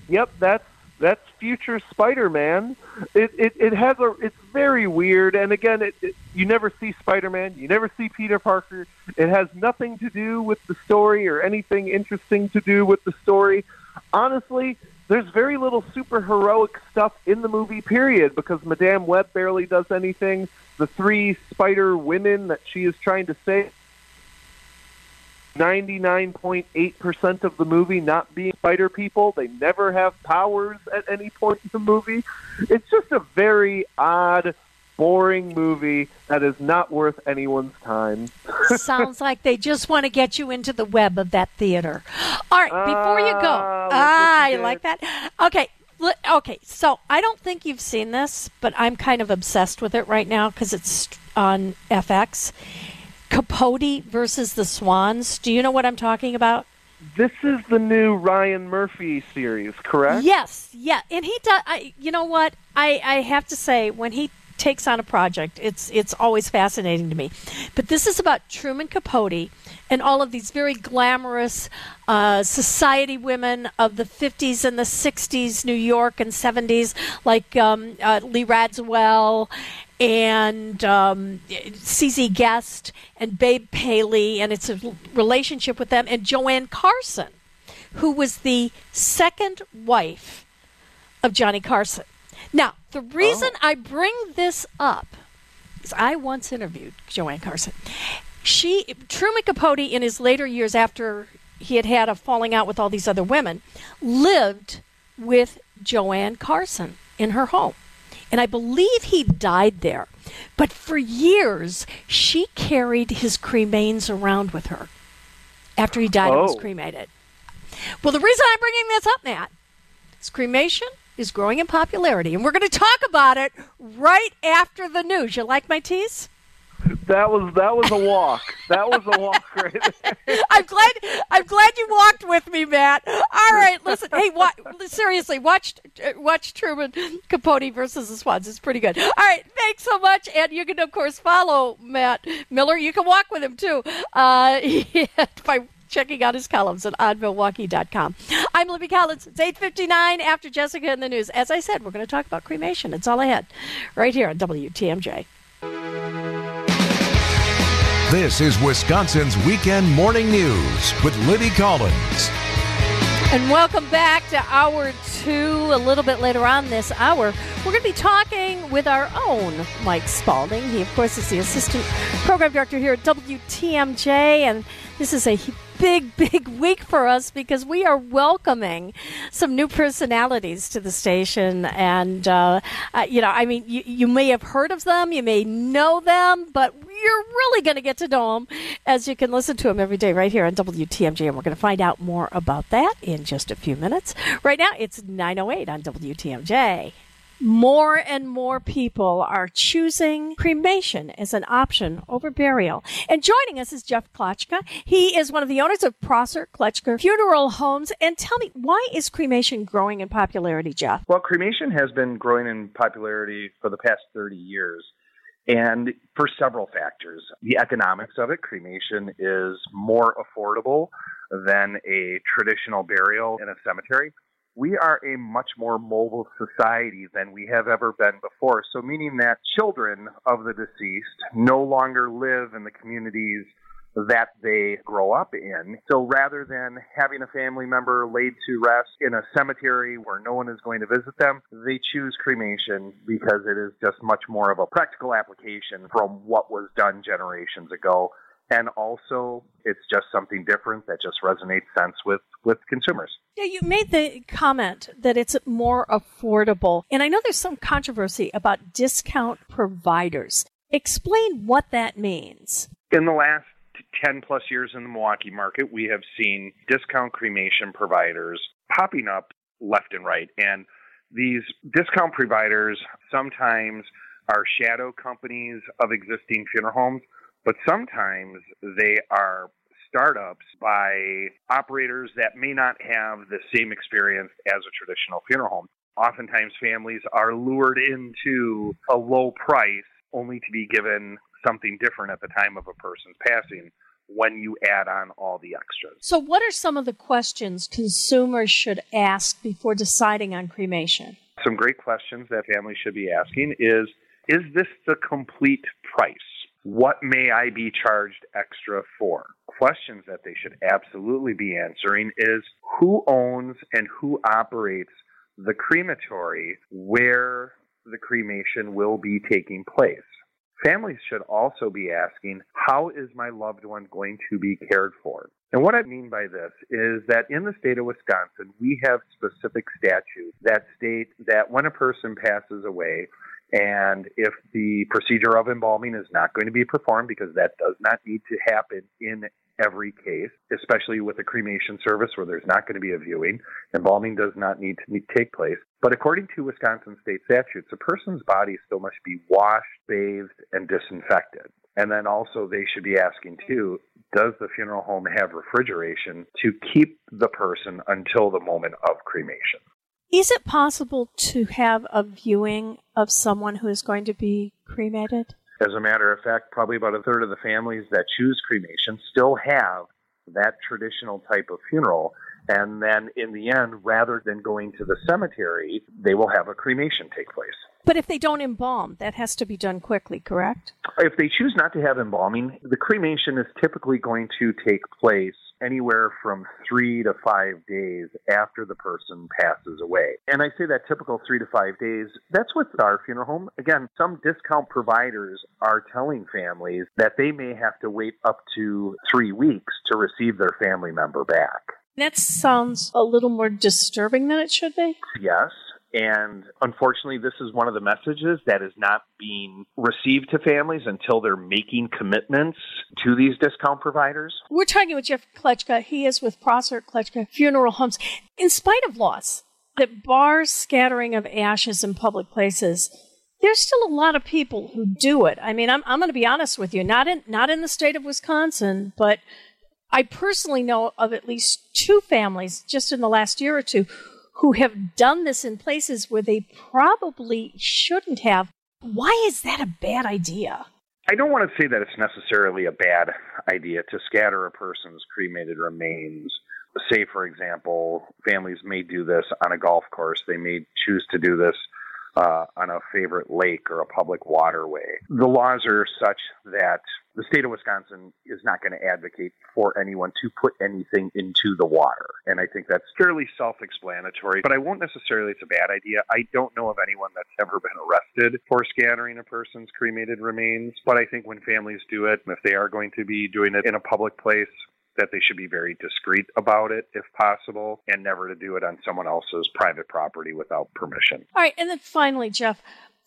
"Yep, that's that's future Spider-Man. It, it it has a it's very weird, and again, it, it you never see Spider-Man, you never see Peter Parker. It has nothing to do with the story or anything interesting to do with the story. Honestly, there's very little super heroic stuff in the movie. Period, because Madame Web barely does anything. The three Spider women that she is trying to save 99.8% of the movie not being spider people. They never have powers at any point in the movie. It's just a very odd, boring movie that is not worth anyone's time. Sounds like they just want to get you into the web of that theater. All right, before you go, ah, I like that. Okay, okay, so I don't think you've seen this, but I'm kind of obsessed with it right now because it's on FX. Capote versus the Swans. Do you know what I'm talking about? This is the new Ryan Murphy series, correct? Yes, yeah, and he does. I, you know what? I, I have to say, when he takes on a project, it's it's always fascinating to me. But this is about Truman Capote and all of these very glamorous uh, society women of the 50s and the 60s, New York and 70s, like um, uh, Lee Radziwill and um, CZ Guest and Babe Paley, and it's a relationship with them, and Joanne Carson, who was the second wife of Johnny Carson. Now, the reason oh. I bring this up is I once interviewed Joanne Carson. She, Truman Capote, in his later years after he had had a falling out with all these other women, lived with Joanne Carson in her home and I believe he died there. But for years, she carried his cremains around with her after he died oh. and was cremated. Well, the reason I'm bringing this up, Matt, is cremation is growing in popularity, and we're going to talk about it right after the news. You like my tease? That was that was a walk. That was a walk right there. I'm glad I'm glad you walked with me, Matt. All right, listen. Hey, wa- seriously, watch watch Truman Capote versus the Swans. It's pretty good. All right, thanks so much, and you can of course follow Matt Miller. You can walk with him too uh, by checking out his columns at onmilwaukee.com. I'm Libby Collins. It's 8.59 after Jessica in the news. As I said, we're going to talk about cremation. It's all ahead right here on WTMJ. This is Wisconsin's Weekend Morning News with Libby Collins. And welcome back to hour two. A little bit later on this hour, we're going to be talking with our own Mike Spalding. He, of course, is the assistant program director here at WTMJ, and this is a big, big week for us because we are welcoming some new personalities to the station. And, uh, uh, you know, I mean, you, you may have heard of them, you may know them, but you're really going to get to know them as you can listen to them every day right here on WTMJ. And we're going to find out more about that in just a few minutes. Right now, it's 908 on WTMJ more and more people are choosing cremation as an option over burial. And joining us is Jeff Klotchka. He is one of the owners of Prosser Klotchka Funeral Homes. And tell me, why is cremation growing in popularity, Jeff? Well, cremation has been growing in popularity for the past 30 years. And for several factors. The economics of it, cremation is more affordable than a traditional burial in a cemetery we are a much more mobile society than we have ever been before. So, meaning that children of the deceased no longer live in the communities that they grow up in. So rather than having a family member laid to rest in a cemetery where no one is going to visit them, they choose cremation because it is just much more of a practical application from what was done generations ago And also, it's just something different that just resonates sense with, with consumers. Yeah, you made the comment that it's more affordable. And I know there's some controversy about discount providers. Explain what that means. In the last 10 plus years in the Milwaukee market, we have seen discount cremation providers popping up left and right. And these discount providers sometimes are shadow companies of existing funeral homes, but sometimes they are startups by operators that may not have the same experience as a traditional funeral home. Oftentimes, families are lured into a low price only to be given something different at the time of a person's passing when you add on all the extras. So, what are some of the questions consumers should ask before deciding on cremation? Some great questions that families should be asking is Is this the complete price? What may I be charged extra for? Questions that they should absolutely be answering is Who owns and who operates the crematory where the cremation will be taking place? Families should also be asking, how is my loved one going to be cared for? And what I mean by this is that in the state of Wisconsin, we have specific statutes that state that when a person passes away, and if the procedure of embalming is not going to be performed because that does not need to happen in every case, especially with a cremation service where there's not going to be a viewing. Embalming does not need to take place. But according to Wisconsin state statutes, a person's body still must be washed, bathed, and disinfected. And then also they should be asking too, does the funeral home have refrigeration to keep the person until the moment of cremation? Is it possible to have a viewing of someone who is going to be cremated? As a matter of fact, probably about a third of the families that choose cremation still have that traditional type of funeral. And then in the end, rather than going to the cemetery, they will have a cremation take place. But if they don't embalm, that has to be done quickly, correct? If they choose not to have embalming, the cremation is typically going to take place anywhere from three to five days after the person passes away. And I say that typical three to five days, that's with our funeral home. Again, some discount providers are telling families that they may have to wait up to three weeks to receive their family member back. That sounds a little more disturbing than it should be. Yes. And unfortunately, this is one of the messages that is not being received to families until they're making commitments to these discount providers. We're talking with Jeff Kletchka. He is with Prosser Kletchka Funeral Homes. In spite of laws that bars scattering of ashes in public places, there's still a lot of people who do it. I mean, I'm, I'm going to be honest with you, not in, not in the state of Wisconsin, but I personally know of at least two families just in the last year or two who have done this in places where they probably shouldn't have. Why is that a bad idea? I don't want to say that it's necessarily a bad idea to scatter a person's cremated remains. Say, for example, families may do this on a golf course. They may choose to do this uh, on a favorite lake or a public waterway. The laws are such that the state of Wisconsin is not going to advocate for anyone to put anything into the water. And I think that's fairly self explanatory, but I won't necessarily, it's a bad idea. I don't know of anyone that's ever been arrested for scattering a person's cremated remains, but I think when families do it, if they are going to be doing it in a public place, that they should be very discreet about it if possible and never to do it on someone else's private property without permission. All right, and then finally, Jeff,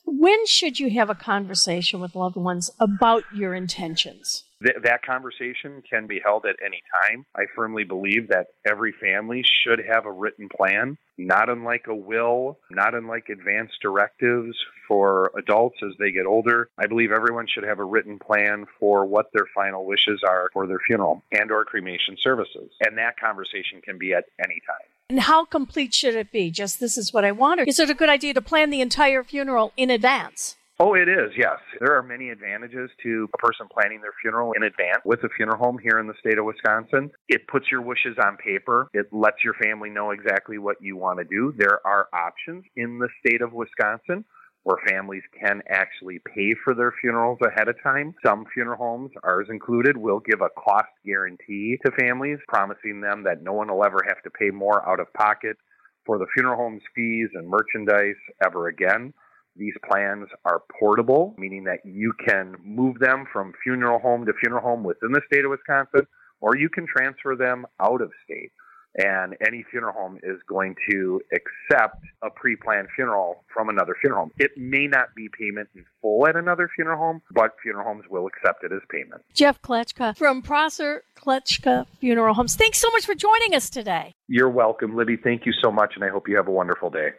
when should you have a conversation with loved ones about your intentions? Th- that conversation can be held at any time. I firmly believe that every family should have a written plan, not unlike a will, not unlike advance directives for adults as they get older. I believe everyone should have a written plan for what their final wishes are for their funeral and or cremation services. And that conversation can be at any time. And how complete should it be? Just this is what I want? Or is it a good idea to plan the entire funeral in advance? Oh, it is, yes. There are many advantages to a person planning their funeral in advance with a funeral home here in the state of Wisconsin. It puts your wishes on paper. It lets your family know exactly what you want to do. There are options in the state of Wisconsin where families can actually pay for their funerals ahead of time. Some funeral homes, ours included, will give a cost guarantee to families, promising them that no one will ever have to pay more out of pocket for the funeral home's fees and merchandise ever again. These plans are portable, meaning that you can move them from funeral home to funeral home within the state of Wisconsin, or you can transfer them out of state and any funeral home is going to accept a pre-planned funeral from another funeral home. It may not be payment in full at another funeral home, but funeral homes will accept it as payment. Jeff Kletchka from Prosser Kletchka Funeral Homes. Thanks so much for joining us today. You're welcome, Libby. Thank you so much, and I hope you have a wonderful day.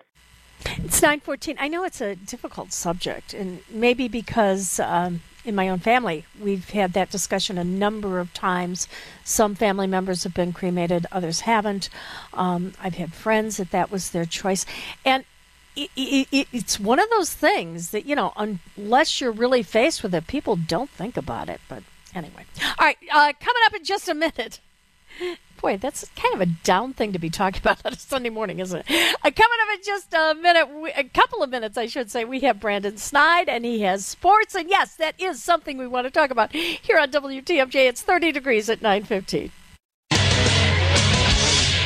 It's 9:14. I know it's a difficult subject, and maybe because um, in my own family, we've had that discussion a number of times. Some family members have been cremated, others haven't. Um, I've had friends that that was their choice, and it, it, it's one of those things that you know, unless you're really faced with it, people don't think about it. But anyway, all right, uh, coming up in just a minute. Boy, that's kind of a down thing to be talking about on a Sunday morning, isn't it? Uh, coming up in just a minute, a couple of minutes, I should say, we have Brandon Snide, and he has sports. And yes, that is something we want to talk about here on WTMJ. It's 30 degrees at 915.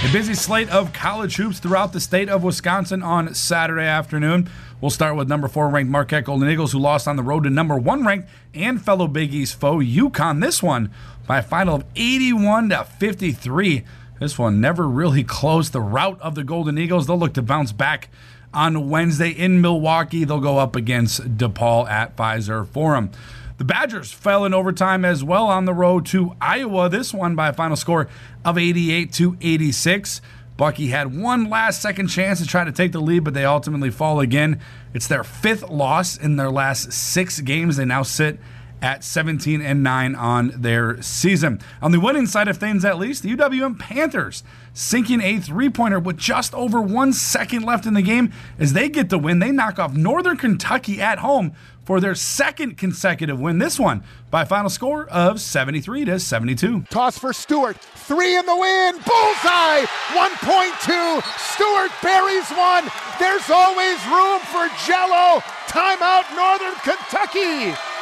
A busy slate of college hoops throughout the state of Wisconsin on Saturday afternoon. We'll start with number four ranked Marquette Golden Eagles, who lost on the road to number one ranked and fellow Big East foe UConn. This one by a final of 81 to 53. This one never really closed the route of the Golden Eagles. They'll look to bounce back on Wednesday in Milwaukee. They'll go up against DePaul at Fiserv Forum. The Badgers fell in overtime as well on the road to Iowa. This one by a final score of 88 to 86. Bucky had one last second chance to try to take the lead, but they ultimately fall again. It's their fifth loss in their last six games. They now sit at 17 and 9 on their season. On the winning side of things, at least, the UWM Panthers sinking a three pointer with just over one second left in the game as they get the win. They knock off Northern Kentucky at home for their second consecutive win. This one by a final score of 73 to 72. Toss for Stewart. Three in the win. Bullseye. 1.2. Stewart buries one. There's always room for Jello. Timeout, Northern Kentucky.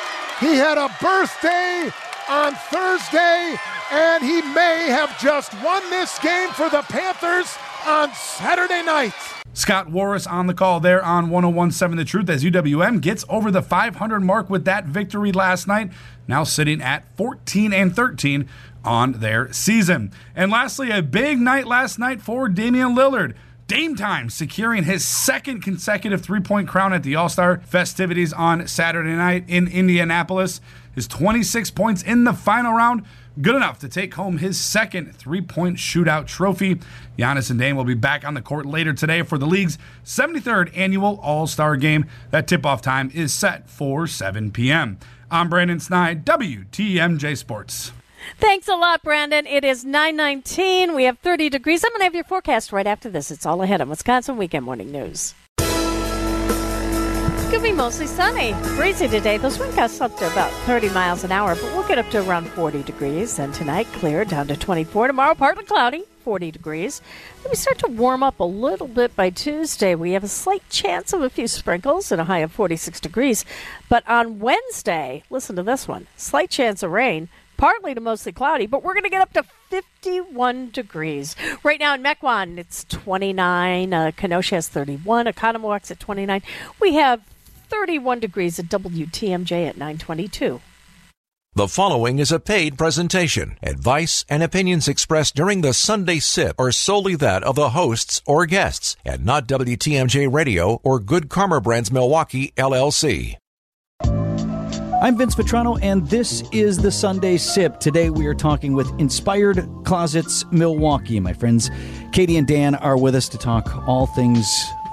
He had a birthday on Thursday, and he may have just won this game for the Panthers on Saturday night. Scott Warras on the call there on 1017 The Truth as UWM gets over the 500 mark with that victory last night, now sitting at 14 and 13 on their season. And lastly, a big night last night for Damian Lillard. Dame Time securing his second consecutive three point crown at the All Star festivities on Saturday night in Indianapolis. His 26 points in the final round, good enough to take home his second three point shootout trophy. Giannis and Dame will be back on the court later today for the league's 73rd annual All Star game. That tip off time is set for 7 p.m. I'm Brandon Snide, WTMJ Sports. Thanks a lot, Brandon. It is 919. We have 30 degrees. I'm going to have your forecast right after this. It's all ahead on Wisconsin Weekend Morning News. It's going to be mostly sunny. Breezy today. Those wind gusts up to about 30 miles an hour, but we'll get up to around 40 degrees. And tonight, clear down to 24. Tomorrow, partly cloudy. 40 degrees. We start to warm up a little bit by Tuesday. We have a slight chance of a few sprinkles and a high of 46 degrees. But on Wednesday, listen to this one slight chance of rain, partly to mostly cloudy, but we're going to get up to 51 degrees. Right now in Mequon, it's 29. Uh, Kenosha has 31. Oconomowoc at 29. We have 31 degrees at WTMJ at 922. The following is a paid presentation. Advice and opinions expressed during the Sunday Sip are solely that of the hosts or guests and not WTMJ Radio or Good Karma Brands Milwaukee, LLC. I'm Vince Vitrano, and this is the Sunday Sip. Today we are talking with Inspired Closets Milwaukee. My friends Katie and Dan are with us to talk all things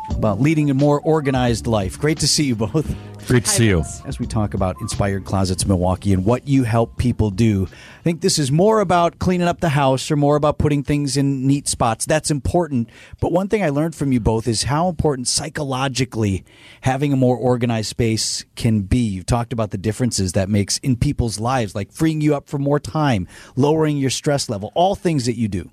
about leading a more organized life. Great to see you both. Great to see you. As we talk about Inspired Closets Milwaukee and what you help people do, I think this is more about cleaning up the house or more about putting things in neat spots. That's important. But one thing I learned from you both is how important psychologically having a more organized space can be. You've talked about the differences that makes in people's lives, like freeing you up for more time, lowering your stress level, all things that you do.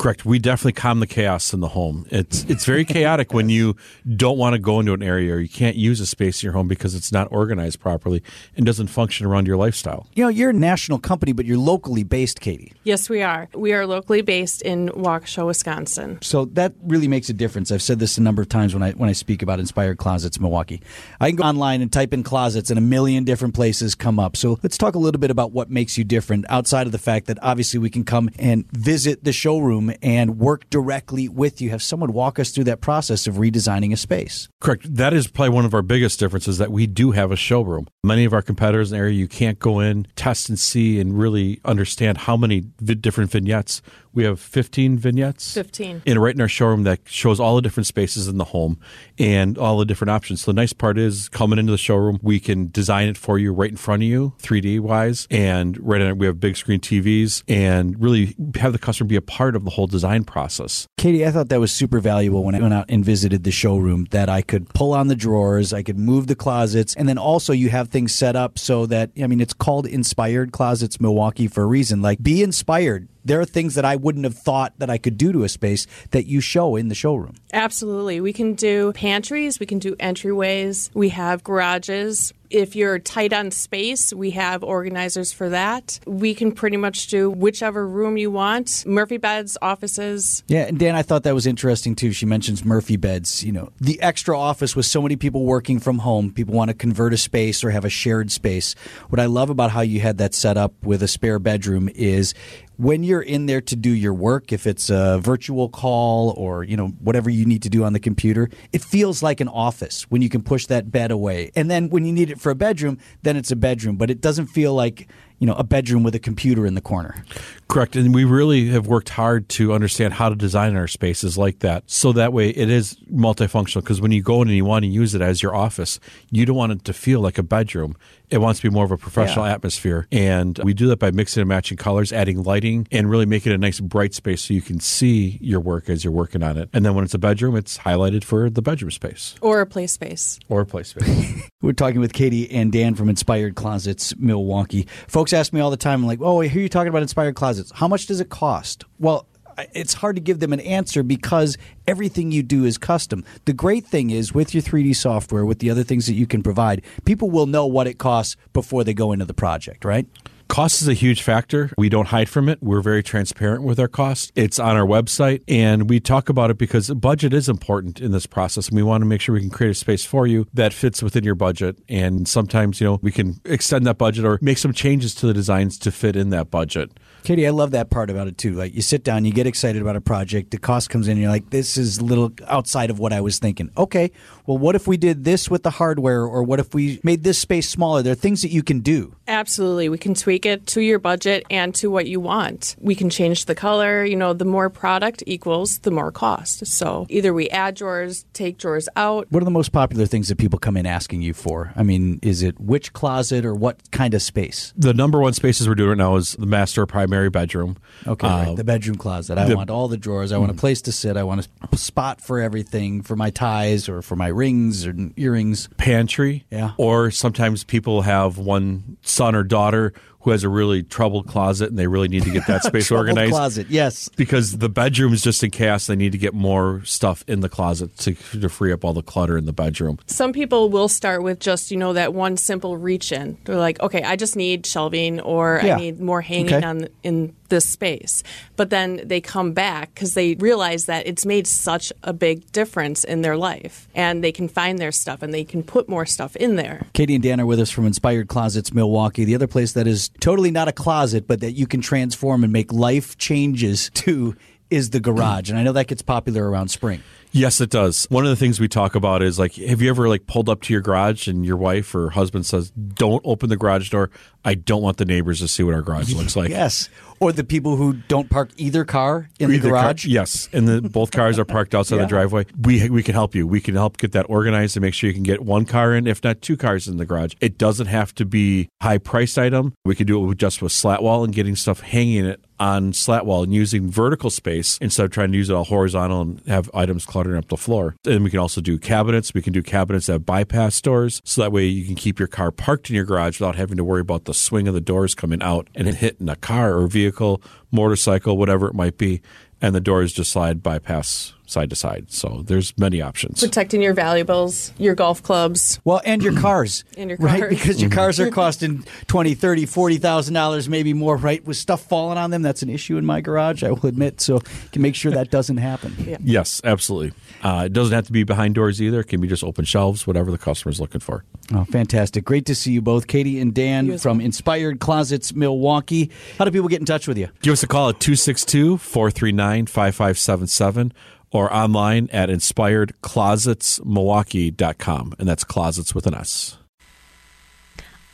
Correct. We definitely calm the chaos in the home. It's it's very chaotic when you don't want to go into an area or you can't use a space in your home because it's not organized properly and doesn't function around your lifestyle. You know, you're a national company, but you're locally based, Katie. Yes, we are. We are locally based in Waukesha, Wisconsin. So that really makes a difference. I've said this a number of times when I when I speak about Inspired Closets Milwaukee. I can go online and type in closets and a million different places come up. So let's talk a little bit about what makes you different outside of the fact that obviously we can come and visit the showroom and work directly with you. Have someone walk us through that process of redesigning a space. Correct. That is probably one of our biggest differences that we do have a showroom. Many of our competitors in the area, you can't go in, test and see, and really understand how many different vignettes. We have 15 vignettes. 15. In right in our showroom that shows all the different spaces in the home and all the different options. So the nice part is coming into the showroom, we can design it for you right in front of you, 3D wise, and right in it we have big screen TVs and really have the customer be a part of the whole design process. Katie, I thought that was super valuable when I went out and visited the showroom that I could pull on the drawers, I could move the closets, and then also you have things set up so that, I mean, it's called Inspired Closets Milwaukee for a reason. Like, be inspired. There are things that I wouldn't have thought that I could do to a space that you show in the showroom. Absolutely. We can do pantries, we can do entryways, we have garages. If you're tight on space, we have organizers for that. We can pretty much do whichever room you want Murphy beds, offices. Yeah, and Dan, I thought that was interesting too. She mentions Murphy beds. You know, the extra office with so many people working from home, people want to convert a space or have a shared space. What I love about how you had that set up with a spare bedroom is when you're in there to do your work, if it's a virtual call or you know whatever you need to do on the computer, it feels like an office when you can push that bed away. And then when you need it for a bedroom, then it's a bedroom, but it doesn't feel like you know a bedroom with a computer in the corner. Correct. And we really have worked hard to understand how to design our spaces like that. So that way it is multifunctional because when you go in and you want to use it as your office, you don't want it to feel like a bedroom. It wants to be more of a professional Yeah. atmosphere. And we do that by mixing and matching colors, adding lighting, and really making it a nice bright space so you can see your work as you're working on it. And then when it's a bedroom, it's highlighted for the bedroom space Or a play space. or a play space. We're talking with Katie and Dan from Inspired Closets Milwaukee. Folks ask me all the time, like, oh, I hear you talking about Inspired Closets. How much does it cost? Well, it's hard to give them an answer because everything you do is custom. The great thing is with your 3D software, with the other things that you can provide, people will know what it costs before they go into the project, right? Cost is a huge factor. We don't hide from it. We're very transparent with our costs. It's on our website, and we talk about it because budget is important in this process, and we want to make sure we can create a space for you that fits within your budget. And sometimes, you know, we can extend that budget or make some changes to the designs to fit in that budget. Katie, I love that part about it too. Like you sit down, you get excited about a project, the cost comes in, and you're like, this is a little outside of what I was thinking. Okay, well, what if we did this with the hardware, or what if we made this space smaller? There are things that you can do. Absolutely. We can tweak it to your budget and to what you want. We can change the color. You know, the more product equals the more cost. So either we add drawers, take drawers out. What are the most popular things that people come in asking you for? I mean, is it which closet or what kind of space? The number one spaces we're doing right now is the master primary bedroom. Okay, Uh, right. the bedroom closet. I the- want all the drawers. I want a place to sit. I want a spot for everything for my ties or for my rings or earrings. pantry. Yeah. Or sometimes people have one son or daughter who has a really troubled closet and they really need to get that space Troubled organized. closet, yes. Because the bedroom is just in chaos. They need to get more stuff in the closet to, to free up all the clutter in the bedroom. Some people will start with just, you know, that one simple reach in. They're like, okay, I just need shelving or Yeah. I need more hanging Okay. on in this space. But then they come back because they realize that it's made such a big difference in their life and they can find their stuff and they can put more stuff in there. Katie and Dan are with us from Inspired Closets Milwaukee. The other place that is totally not a closet, but that you can transform and make life changes to is the garage. And I know that gets popular around spring. Yes, it does. One of the things we talk about is like, have you ever like pulled up to your garage and your wife or husband says, "Don't open the garage door. I don't want the neighbors to see what our garage looks like." yes. Or the people who don't park either car in Either the car- garage. yes, and the, both cars are parked outside Yeah. the driveway. We we can help you. We can help get that organized and make sure you can get one car in, if not two cars in the garage. It doesn't have to be high priced item. We can do it with just with slat wall and getting stuff hanging it on slat wall and using vertical space instead of trying to use it all horizontal and have items cluttering up the floor. And we can also do cabinets. We can do cabinets that bypass doors, so that way you can keep your car parked in your garage without having to worry about the swing of the doors coming out and it hitting a car or vehicle, motorcycle, whatever it might be. and the doors just slide bypass side to side. So there's many options. Protecting your valuables, your golf clubs. Well, and your cars. And your cars. Right? Because your cars are costing twenty, thirty, forty thousand dollars, maybe more, right? With stuff falling on them, that's an issue in my garage, I will admit. So you can make sure that doesn't happen. Yes, absolutely. Uh, it doesn't have to be behind doors either. It can be just open shelves, whatever the customer's looking for. Oh, fantastic. Great to see you both. Katie and Dan from Inspired Closets Milwaukee. How do people get in touch with you? Give us a call at 262 439 5577 or online at inspiredclosetsmilwaukee.com. And that's closets with an S.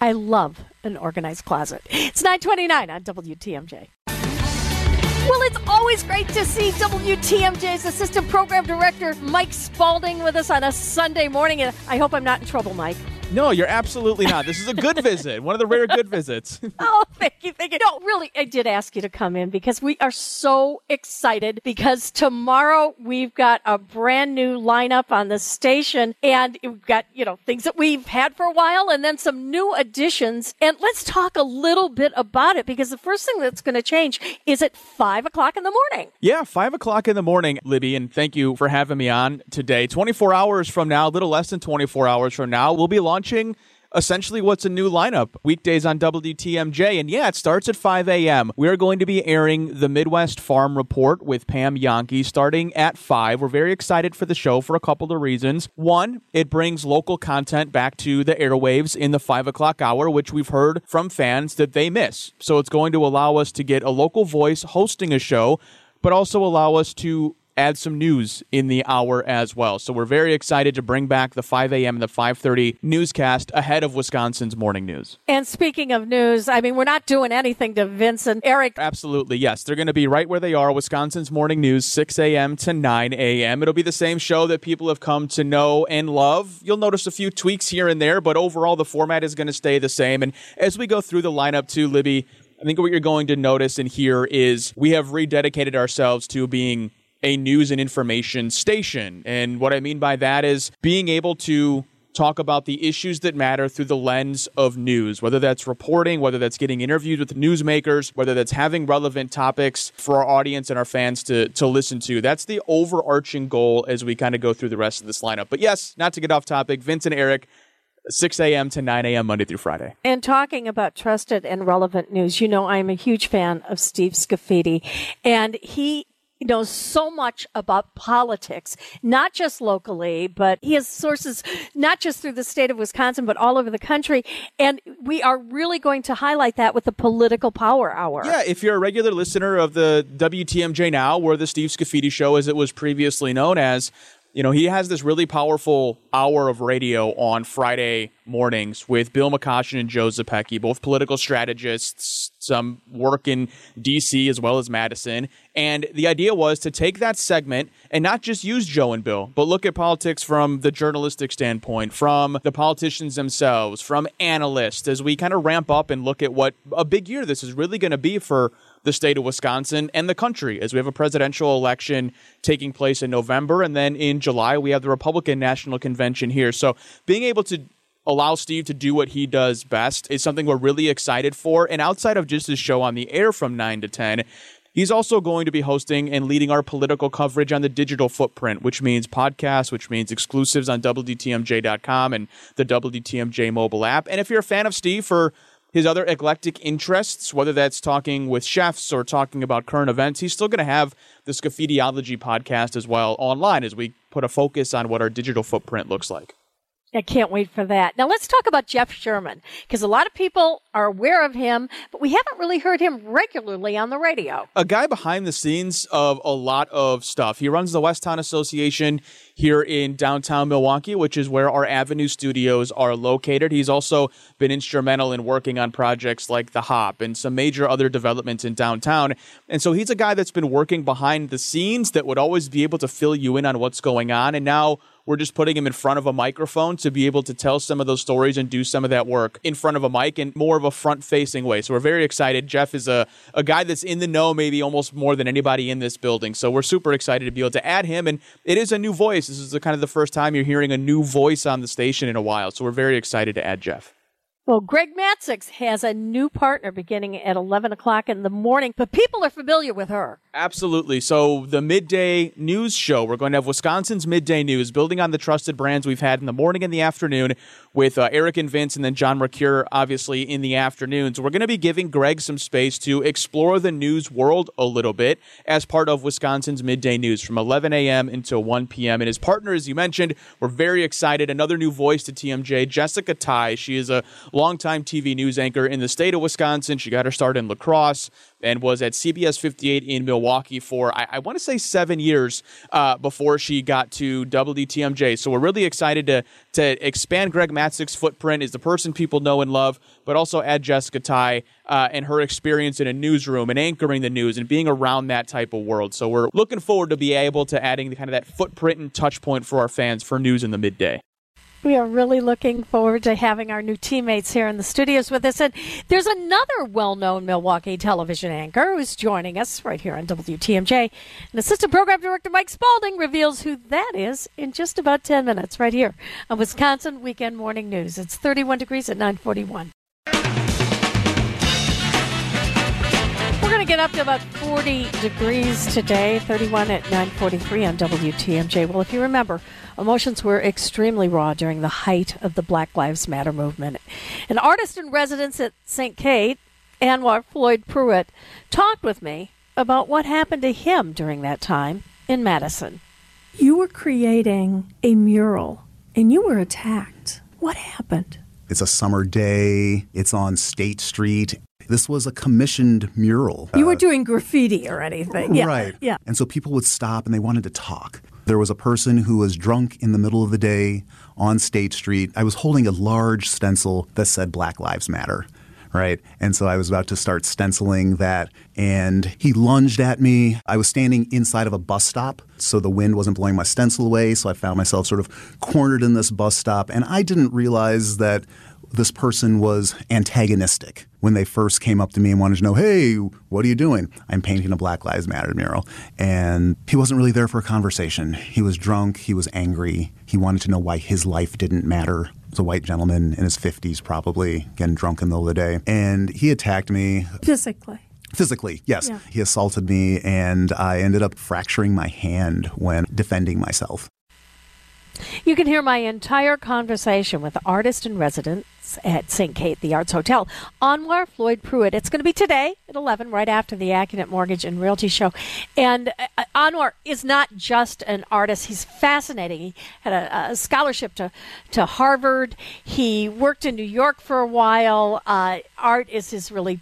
I love an organized closet. It's 929 on WTMJ. Well, it's always great to see WTMJ's Assistant Program Director Mike Spalding with us on a Sunday morning. And I hope I'm not in trouble, Mike. No, you're absolutely not. This is a good visit, one of the rare good visits. Oh, thank you, thank you. No, really, I did ask you to come in because we are so excited because tomorrow we've got a brand new lineup on the station and we've got, you know, things that we've had for a while and then some new additions. And let's talk a little bit about it because the first thing that's going to change is at five o'clock in the morning. Yeah, five o'clock in the morning, Libby, and thank you for having me on today. 24 hours from now, a little less than 24 hours from now, we'll be launching essentially what's a new lineup weekdays on WTMJ. And yeah, it starts at 5 a.m. We are going to be airing the Midwest Farm Report with Pam Jahnke starting at 5. We're very excited for the show for a couple of reasons. One, it brings local content back to the airwaves in the 5 o'clock hour, which we've heard from fans that they miss. So it's going to allow us to get a local voice hosting a show, but also allow us to add some news in the hour as well. So we're very excited to bring back the 5 a.m. and the 5:30 newscast ahead of Wisconsin's morning news. And speaking of news, I mean, we're not doing anything to Vince and Eric. Absolutely, yes. They're going to be right where they are. Wisconsin's morning news, 6 a.m. to 9 a.m. It'll be the same show that people have come to know and love. You'll notice a few tweaks here and there, but overall, the format is going to stay the same. And as we go through the lineup, too, Libby, I think what you're going to notice and hear is we have rededicated ourselves to being a news and information station. And what I mean by that is being able to talk about the issues that matter through the lens of news, whether that's reporting, whether that's getting interviewed with newsmakers, whether that's having relevant topics for our audience and our fans to, to listen to. That's the overarching goal as we kind of go through the rest of this lineup. But yes, not to get off topic, Vince and Eric, 6 a.m. to 9 a.m. Monday through Friday. And talking about trusted and relevant news, you know, I'm a huge fan of Steve Scafidi, and he knows so much about politics, not just locally, but he has sources not just through the state of Wisconsin, but all over the country. And we are really going to highlight that with the political power hour. Yeah, if you're a regular listener of the WTMJ Now, or the Steve Scafidi Show, as it was previously known as, you know, he has this really powerful hour of radio on Friday mornings with Bill McCoshen and Joe Zepecki, both political strategists, some work in DC as well as Madison. And the idea was to take that segment and not just use Joe and Bill, but look at politics from the journalistic standpoint, from the politicians themselves, from analysts, as we kind of ramp up and look at what a big year this is really going to be for the state of Wisconsin and the country as we have a presidential election taking place in November. And then in July, we have the Republican National Convention here. So being able to allow Steve to do what he does best is something we're really excited for. And outside of just his show on the air from 9 to 10, He's also going to be hosting and leading our political coverage on the digital footprint, which means podcasts, which means exclusives on WDTMJ.com and the WDTMJ mobile app. And if you're a fan of Steve for his other eclectic interests, whether that's talking with chefs or talking about current events, he's still going to have the Scafidiology podcast as well online as we put a focus on what our digital footprint looks like. I can't wait for that. Now let's talk about Jeff Sherman because a lot of people are aware of him, but we haven't really heard him regularly on the radio. A guy behind the scenes of a lot of stuff. He runs the Westown Association here in downtown Milwaukee, which is where our Avenue studios are located. He's also been instrumental in working on projects like The Hop and some major other developments in downtown. And so he's a guy that's been working behind the scenes that would always be able to fill you in on what's going on. And now we're just putting him in front of a microphone to be able to tell some of those stories and do some of that work in front of a mic in more of a front facing way. So we're very excited. Jeff is a, a guy that's in the know maybe almost more than anybody in this building. So we're super excited to be able to add him. And it is a new voice. This is the kind of the first time you're hearing a new voice on the station in a while. So we're very excited to add Jeff. Well, Greg Matzek has a new partner beginning at 11 o'clock in the morning, but people are familiar with her. Absolutely. So, the midday news show, we're going to have Wisconsin's midday news, building on the trusted brands we've had in the morning and the afternoon with uh, Eric and Vince, and then John Mercure, obviously, in the afternoon. So, we're going to be giving Greg some space to explore the news world a little bit as part of Wisconsin's midday news from 11 a.m. until 1 p.m. And his partner, as you mentioned, we're very excited. Another new voice to TMJ, Jessica Tighe. She is a longtime TV news anchor in the state of Wisconsin. She got her start in La Crosse and was at CBS 58 in Milwaukee for, I, I want to say, seven years uh, before she got to WTMJ. So we're really excited to, to expand Greg Matzek's footprint as the person people know and love, but also add Jessica Tighe uh, and her experience in a newsroom and anchoring the news and being around that type of world. So we're looking forward to be able to adding kind of that footprint and touch point for our fans for news in the midday. We are really looking forward to having our new teammates here in the studios with us. And there's another well known Milwaukee television anchor who's joining us right here on WTMJ. And Assistant Program Director Mike Spalding reveals who that is in just about 10 minutes right here on Wisconsin Weekend Morning News. It's 31 degrees at 941. We're going to get up to about 40 degrees today, 31 at 943 on WTMJ. Well, if you remember, emotions were extremely raw during the height of the Black Lives Matter movement. An artist in residence at St. Kate, Anwar Floyd Pruitt, talked with me about what happened to him during that time in Madison. You were creating a mural and you were attacked. What happened? It's a summer day, it's on State Street, this was a commissioned mural. You were uh, doing graffiti or anything. Yeah. Right. Yeah. And so people would stop and they wanted to talk. There was a person who was drunk in the middle of the day on State Street. I was holding a large stencil that said Black Lives Matter. Right. And so I was about to start stenciling that, and he lunged at me. I was standing inside of a bus stop, so the wind wasn't blowing my stencil away. So I found myself sort of cornered in this bus stop, and I didn't realize that this person was antagonistic when they first came up to me and wanted to know, hey, what are you doing? I'm painting a Black Lives Matter mural. And he wasn't really there for a conversation. He was drunk, he was angry, he wanted to know why his life didn't matter. Was a white gentleman in his 50s, probably, getting drunk in the middle of the day. And he attacked me. Physically. Physically, yes. Yeah. He assaulted me, and I ended up fracturing my hand when defending myself. You can hear my entire conversation with the artist in residence at St. Kate, the Arts Hotel, Anwar Floyd Pruitt. It's going to be today at 11, right after the Accunet Mortgage and Realty Show. And uh, Anwar is not just an artist, he's fascinating. He had a, a scholarship to, to Harvard, he worked in New York for a while. Uh, art is his really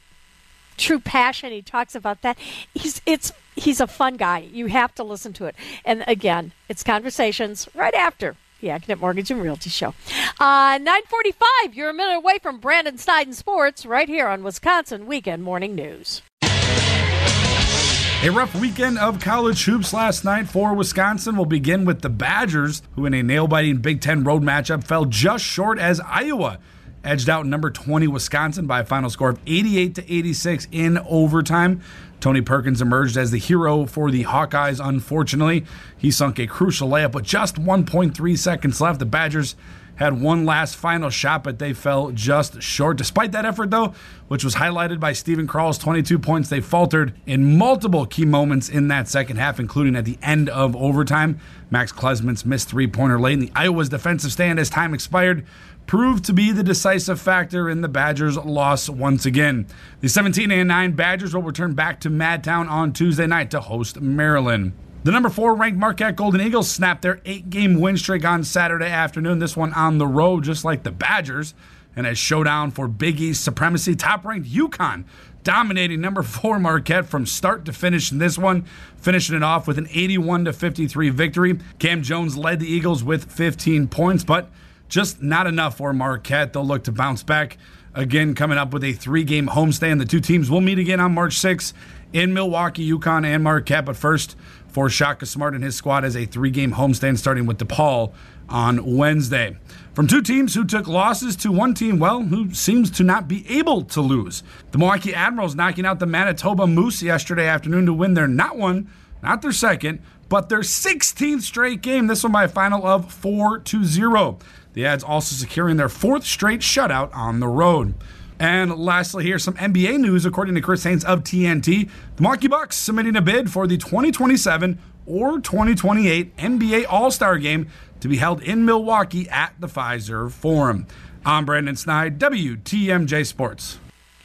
true passion. He talks about that. He's it's he's a fun guy. You have to listen to it. And again, it's conversations right after the Accunet Mortgage and Realty Show. Uh, 945, you're a minute away from Brandon Steiden Sports right here on Wisconsin Weekend Morning News. A rough weekend of college hoops last night for Wisconsin will begin with the Badgers, who in a nail biting Big Ten road matchup fell just short as Iowa edged out number 20 Wisconsin by a final score of 88 to 86 in overtime. Tony Perkins emerged as the hero for the Hawkeyes, unfortunately. He sunk a crucial layup with just 1.3 seconds left. The Badgers had one last final shot, but they fell just short. Despite that effort, though, which was highlighted by Steven Crowl's 22 points, they faltered in multiple key moments in that second half, including at the end of overtime. Max Klesmit's missed three pointer late in the Iowa's defensive stand as time expired proved to be the decisive factor in the Badgers' loss once again. The 17 and 9 Badgers will return back to Madtown on Tuesday night to host Maryland. The number four ranked Marquette Golden Eagles snapped their eight game win streak on Saturday afternoon, this one on the road, just like the Badgers. And a showdown for Big East supremacy, top ranked UConn dominating number four Marquette from start to finish in this one, finishing it off with an 81 to 53 victory. Cam Jones led the Eagles with 15 points, but just not enough for Marquette. They'll look to bounce back again, coming up with a three game homestand. The two teams will meet again on March 6th in Milwaukee, UConn, and Marquette. But first, for Shaka Smart and his squad as a three game homestand starting with DePaul on Wednesday. From two teams who took losses to one team, well, who seems to not be able to lose. The Milwaukee Admirals knocking out the Manitoba Moose yesterday afternoon to win their not one, not their second, but their 16th straight game. This one by a final of 4 to 0. The Ads also securing their fourth straight shutout on the road. And lastly, here's some NBA news. According to Chris Haynes of TNT, the Milwaukee Bucks submitting a bid for the 2027 or 2028 NBA All Star Game to be held in Milwaukee at the Fiserv Forum. I'm Brandon Snide, WTMJ Sports.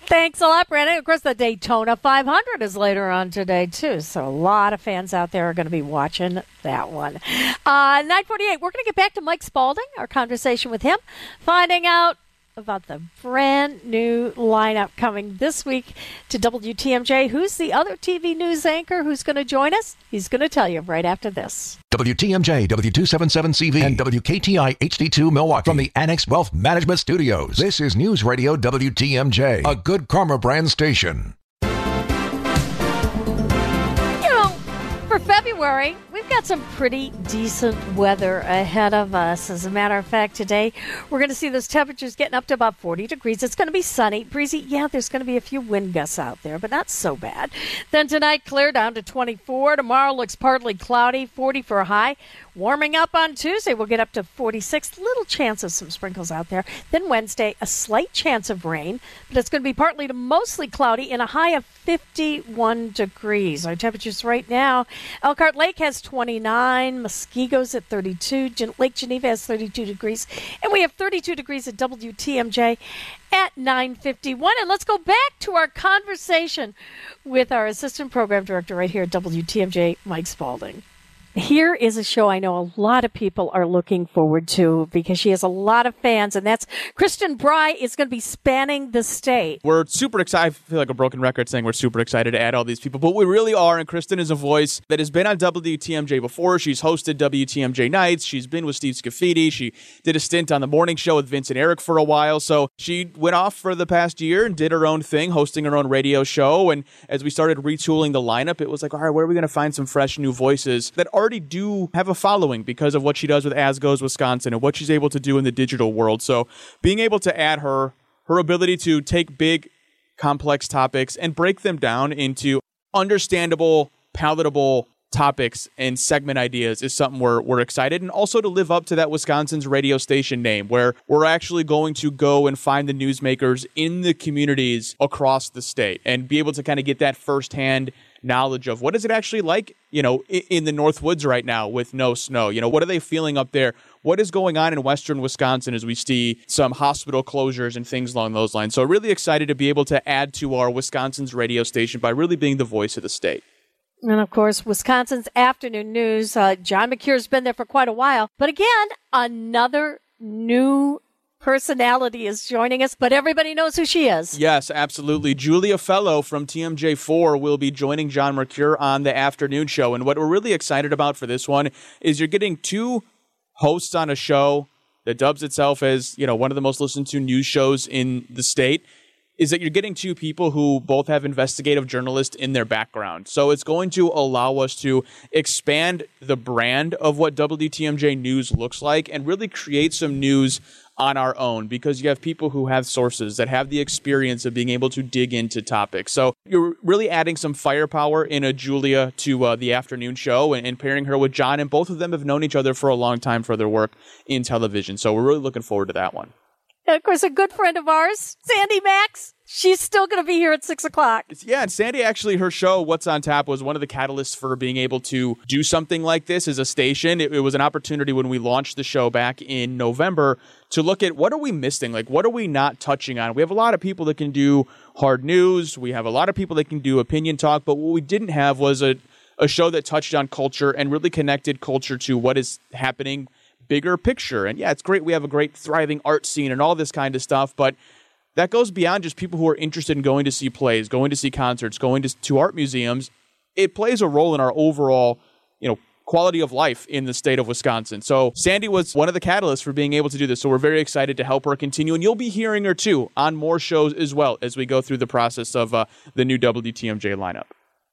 Thanks a lot, Brandon. Of course, the Daytona 500 is later on today, too. So a lot of fans out there are going to be watching that one. Uh, 948, we're going to get back to Mike Spalding, our conversation with him, finding out about the brand new lineup coming this week to WTMJ. Who's the other TV news anchor who's going to join us? He's going to tell you right after this. WTMJ, W277CV, and WKTI HD2 Milwaukee from the Annex Wealth Management Studios. This is News Radio WTMJ, a good karma brand station. February, we've got some pretty decent weather ahead of us. As a matter of fact, today we're going to see those temperatures getting up to about 40 degrees. It's going to be sunny, breezy. Yeah, there's going to be a few wind gusts out there, but not so bad. Then tonight, clear down to 24. Tomorrow looks partly cloudy, 40 for a high. Warming up on Tuesday, we'll get up to 46. Little chance of some sprinkles out there. Then Wednesday, a slight chance of rain, but it's going to be partly to mostly cloudy and a high of 51 degrees. Our temperatures right now Elkhart Lake has 29, Muskego's at 32, Gen- Lake Geneva has 32 degrees, and we have 32 degrees at WTMJ at 9:51. And let's go back to our conversation with our assistant program director right here at WTMJ, Mike Spalding. Here is a show I know a lot of people are looking forward to because she has a lot of fans, and that's Kristin Brey is going to be spanning the state. We're super excited. I feel like a broken record saying we're super excited to add all these people, but we really are. And Kristen is a voice that has been on WTMJ before. She's hosted WTMJ nights. She's been with Steve Scafidi. She did a stint on the morning show with Vince and Eric for a while. So she went off for the past year and did her own thing, hosting her own radio show. And as we started retooling the lineup, it was like, all right, where are we going to find some fresh new voices that already do have a following because of what she does with As Goes Wisconsin and what she's able to do in the digital world. So being able to add her, her ability to take big, complex topics and break them down into understandable, palatable topics and segment ideas is something we're, we're excited and also to live up to that Wisconsin's radio station name where we're actually going to go and find the newsmakers in the communities across the state and be able to kind of get that firsthand knowledge of what is it actually like, you know, in, the North Woods right now with no snow. You know, what are they feeling up there? What is going on in western Wisconsin as we see some hospital closures and things along those lines? So, really excited to be able to add to our Wisconsin's radio station by really being the voice of the state. And of course, Wisconsin's afternoon news. Uh, John Mercure's been there for quite a while. But again, another new personality is joining us, but everybody knows who she is. Yes, absolutely. Julia Fello from TMJ4 will be joining John Mercure on the afternoon show. And what we're really excited about for this one is you're getting two hosts on a show that dubs itself as, you know, one of the most listened to news shows in the state is that you're getting two people who both have investigative journalists in their background. So it's going to allow us to expand the brand of what WTMJ News looks like and really create some news on our own because you have people who have sources that have the experience of being able to dig into topics. So you're really adding some firepower in a Julia to uh, the afternoon show and, and pairing her with John. And both of them have known each other for a long time for their work in television. So we're really looking forward to that one. And of course, a good friend of ours, Sandy Maxx. She's still going to be here at six o'clock. Yeah, and Sandy actually, her show "What's on Tap" was one of the catalysts for being able to do something like this as a station. It, it, was an opportunity when we launched the show back in November to look at what are we missing, like what are we not touching on. We have a lot of people that can do hard news. We have a lot of people that can do opinion talk, but what we didn't have was a a show that touched on culture and really connected culture to what is happening bigger picture. And yeah, it's great. We have a great thriving art scene and all this kind of stuff, but that goes beyond just people who are interested in going to see plays, going to see concerts, going to, to art museums. It plays a role in our overall, you know, quality of life in the state of Wisconsin. So Sandy was one of the catalysts for being able to do this. So we're very excited to help her continue, and you'll be hearing her too on more shows as well as we go through the process of uh, the new WTMJ lineup.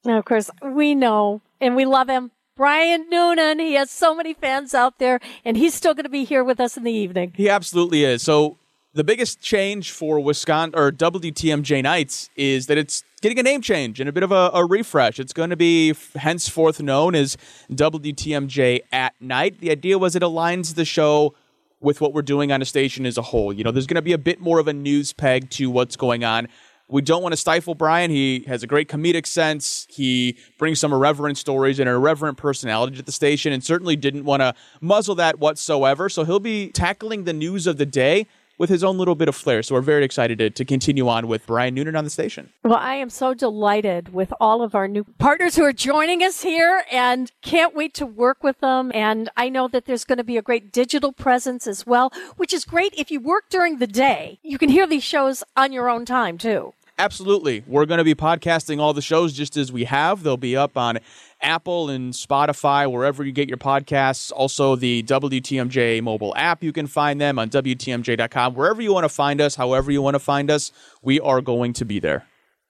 Now, of course, we know and we love him. Brian Noonan, he has so many fans out there, and he's still going to be here with us in the evening. He absolutely is. So the biggest change for Wisconsin or WTMJ Nights is that it's getting a name change and a bit of a, a refresh. It's going to be henceforth known as WTMJ at Night. The idea was it aligns the show with what we're doing on a station as a whole. You know, there's going to be a bit more of a news peg to what's going on. We don't want to stifle Brian. He has a great comedic sense. He brings some irreverent stories and an irreverent personality to the station, and certainly didn't want to muzzle that whatsoever. So he'll be tackling the news of the day with his own little bit of flair. So we're very excited to, to continue on with Brian Noonan on the station. Well, I am so delighted with all of our new partners who are joining us here and can't wait to work with them. And I know that there's going to be a great digital presence as well, which is great if you work during the day. You can hear these shows on your own time too. Absolutely. We're going to be podcasting all the shows just as we have. They'll be up on Apple and Spotify, wherever you get your podcasts. Also, the WTMJ mobile app, you can find them on WTMJ.com. Wherever you want to find us, however you want to find us, we are going to be there.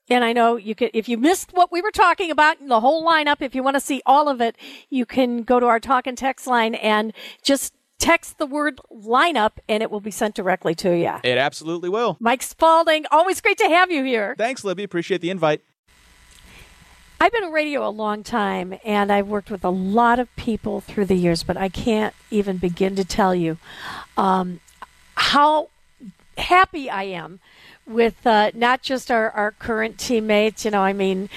And I know you could, if you missed what we were talking about, the whole lineup, if you want to see all of it, you can go to our talk and text line and just text the word lineup and it will be sent directly to you. It absolutely will. Mike Spalding, always great to have you here. Thanks, Libby. Appreciate the invite. I've been in radio a long time and I've worked with a lot of people through the years, but I can't even begin to tell you um, how happy I am with uh, not just our, our current teammates, you know, I mean,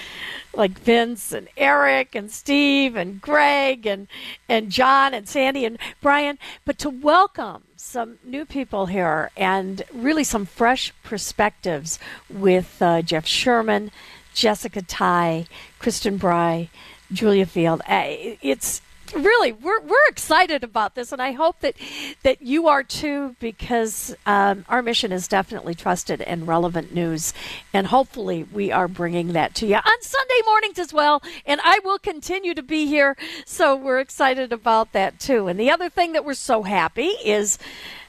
like Vince and Eric and Steve and Greg and, and John and Sandy and Brian, but to welcome some new people here and really some fresh perspectives with uh, Jeff Sherman, Jessica Tighe, Kristin Brey, Julia Fello. Uh, it's really we're we're excited about this, and I hope that that you are too, because um, our mission is definitely trusted and relevant news, and hopefully we are bringing that to you on Sunday mornings as well. And I will continue to be here, so we're excited about that too. And the other thing that we're so happy is.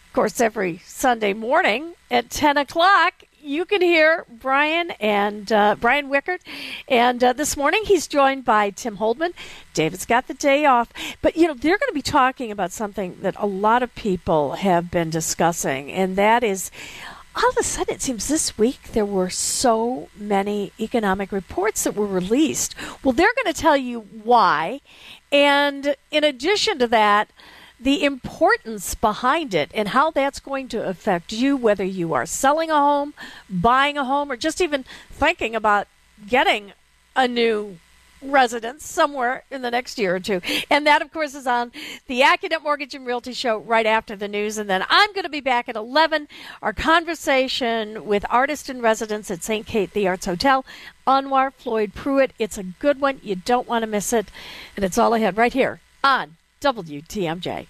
Of course, every Sunday morning at 10 o'clock, you can hear Brian and uh, Brian Wickert. And uh, this morning he's joined by Tim Holdman. David's got the day off. But, you know, they're going to be talking about something that a lot of people have been discussing, and that is all of a sudden it seems this week there were so many economic reports that were released. Well, they're going to tell you why. And in addition to that, the importance behind it and how that's going to affect you, whether you are selling a home, buying a home, or just even thinking about getting a new residence somewhere in the next year or two. And that, of course, is on the AccuNet Mortgage and Realty Show right after the news. And then I'm going to be back at 11. Our conversation with artist in residence at St. Kate the Arts Hotel, Anwar Floyd Pruitt. It's a good one. You don't want to miss it. And it's all ahead right here on WTMJ.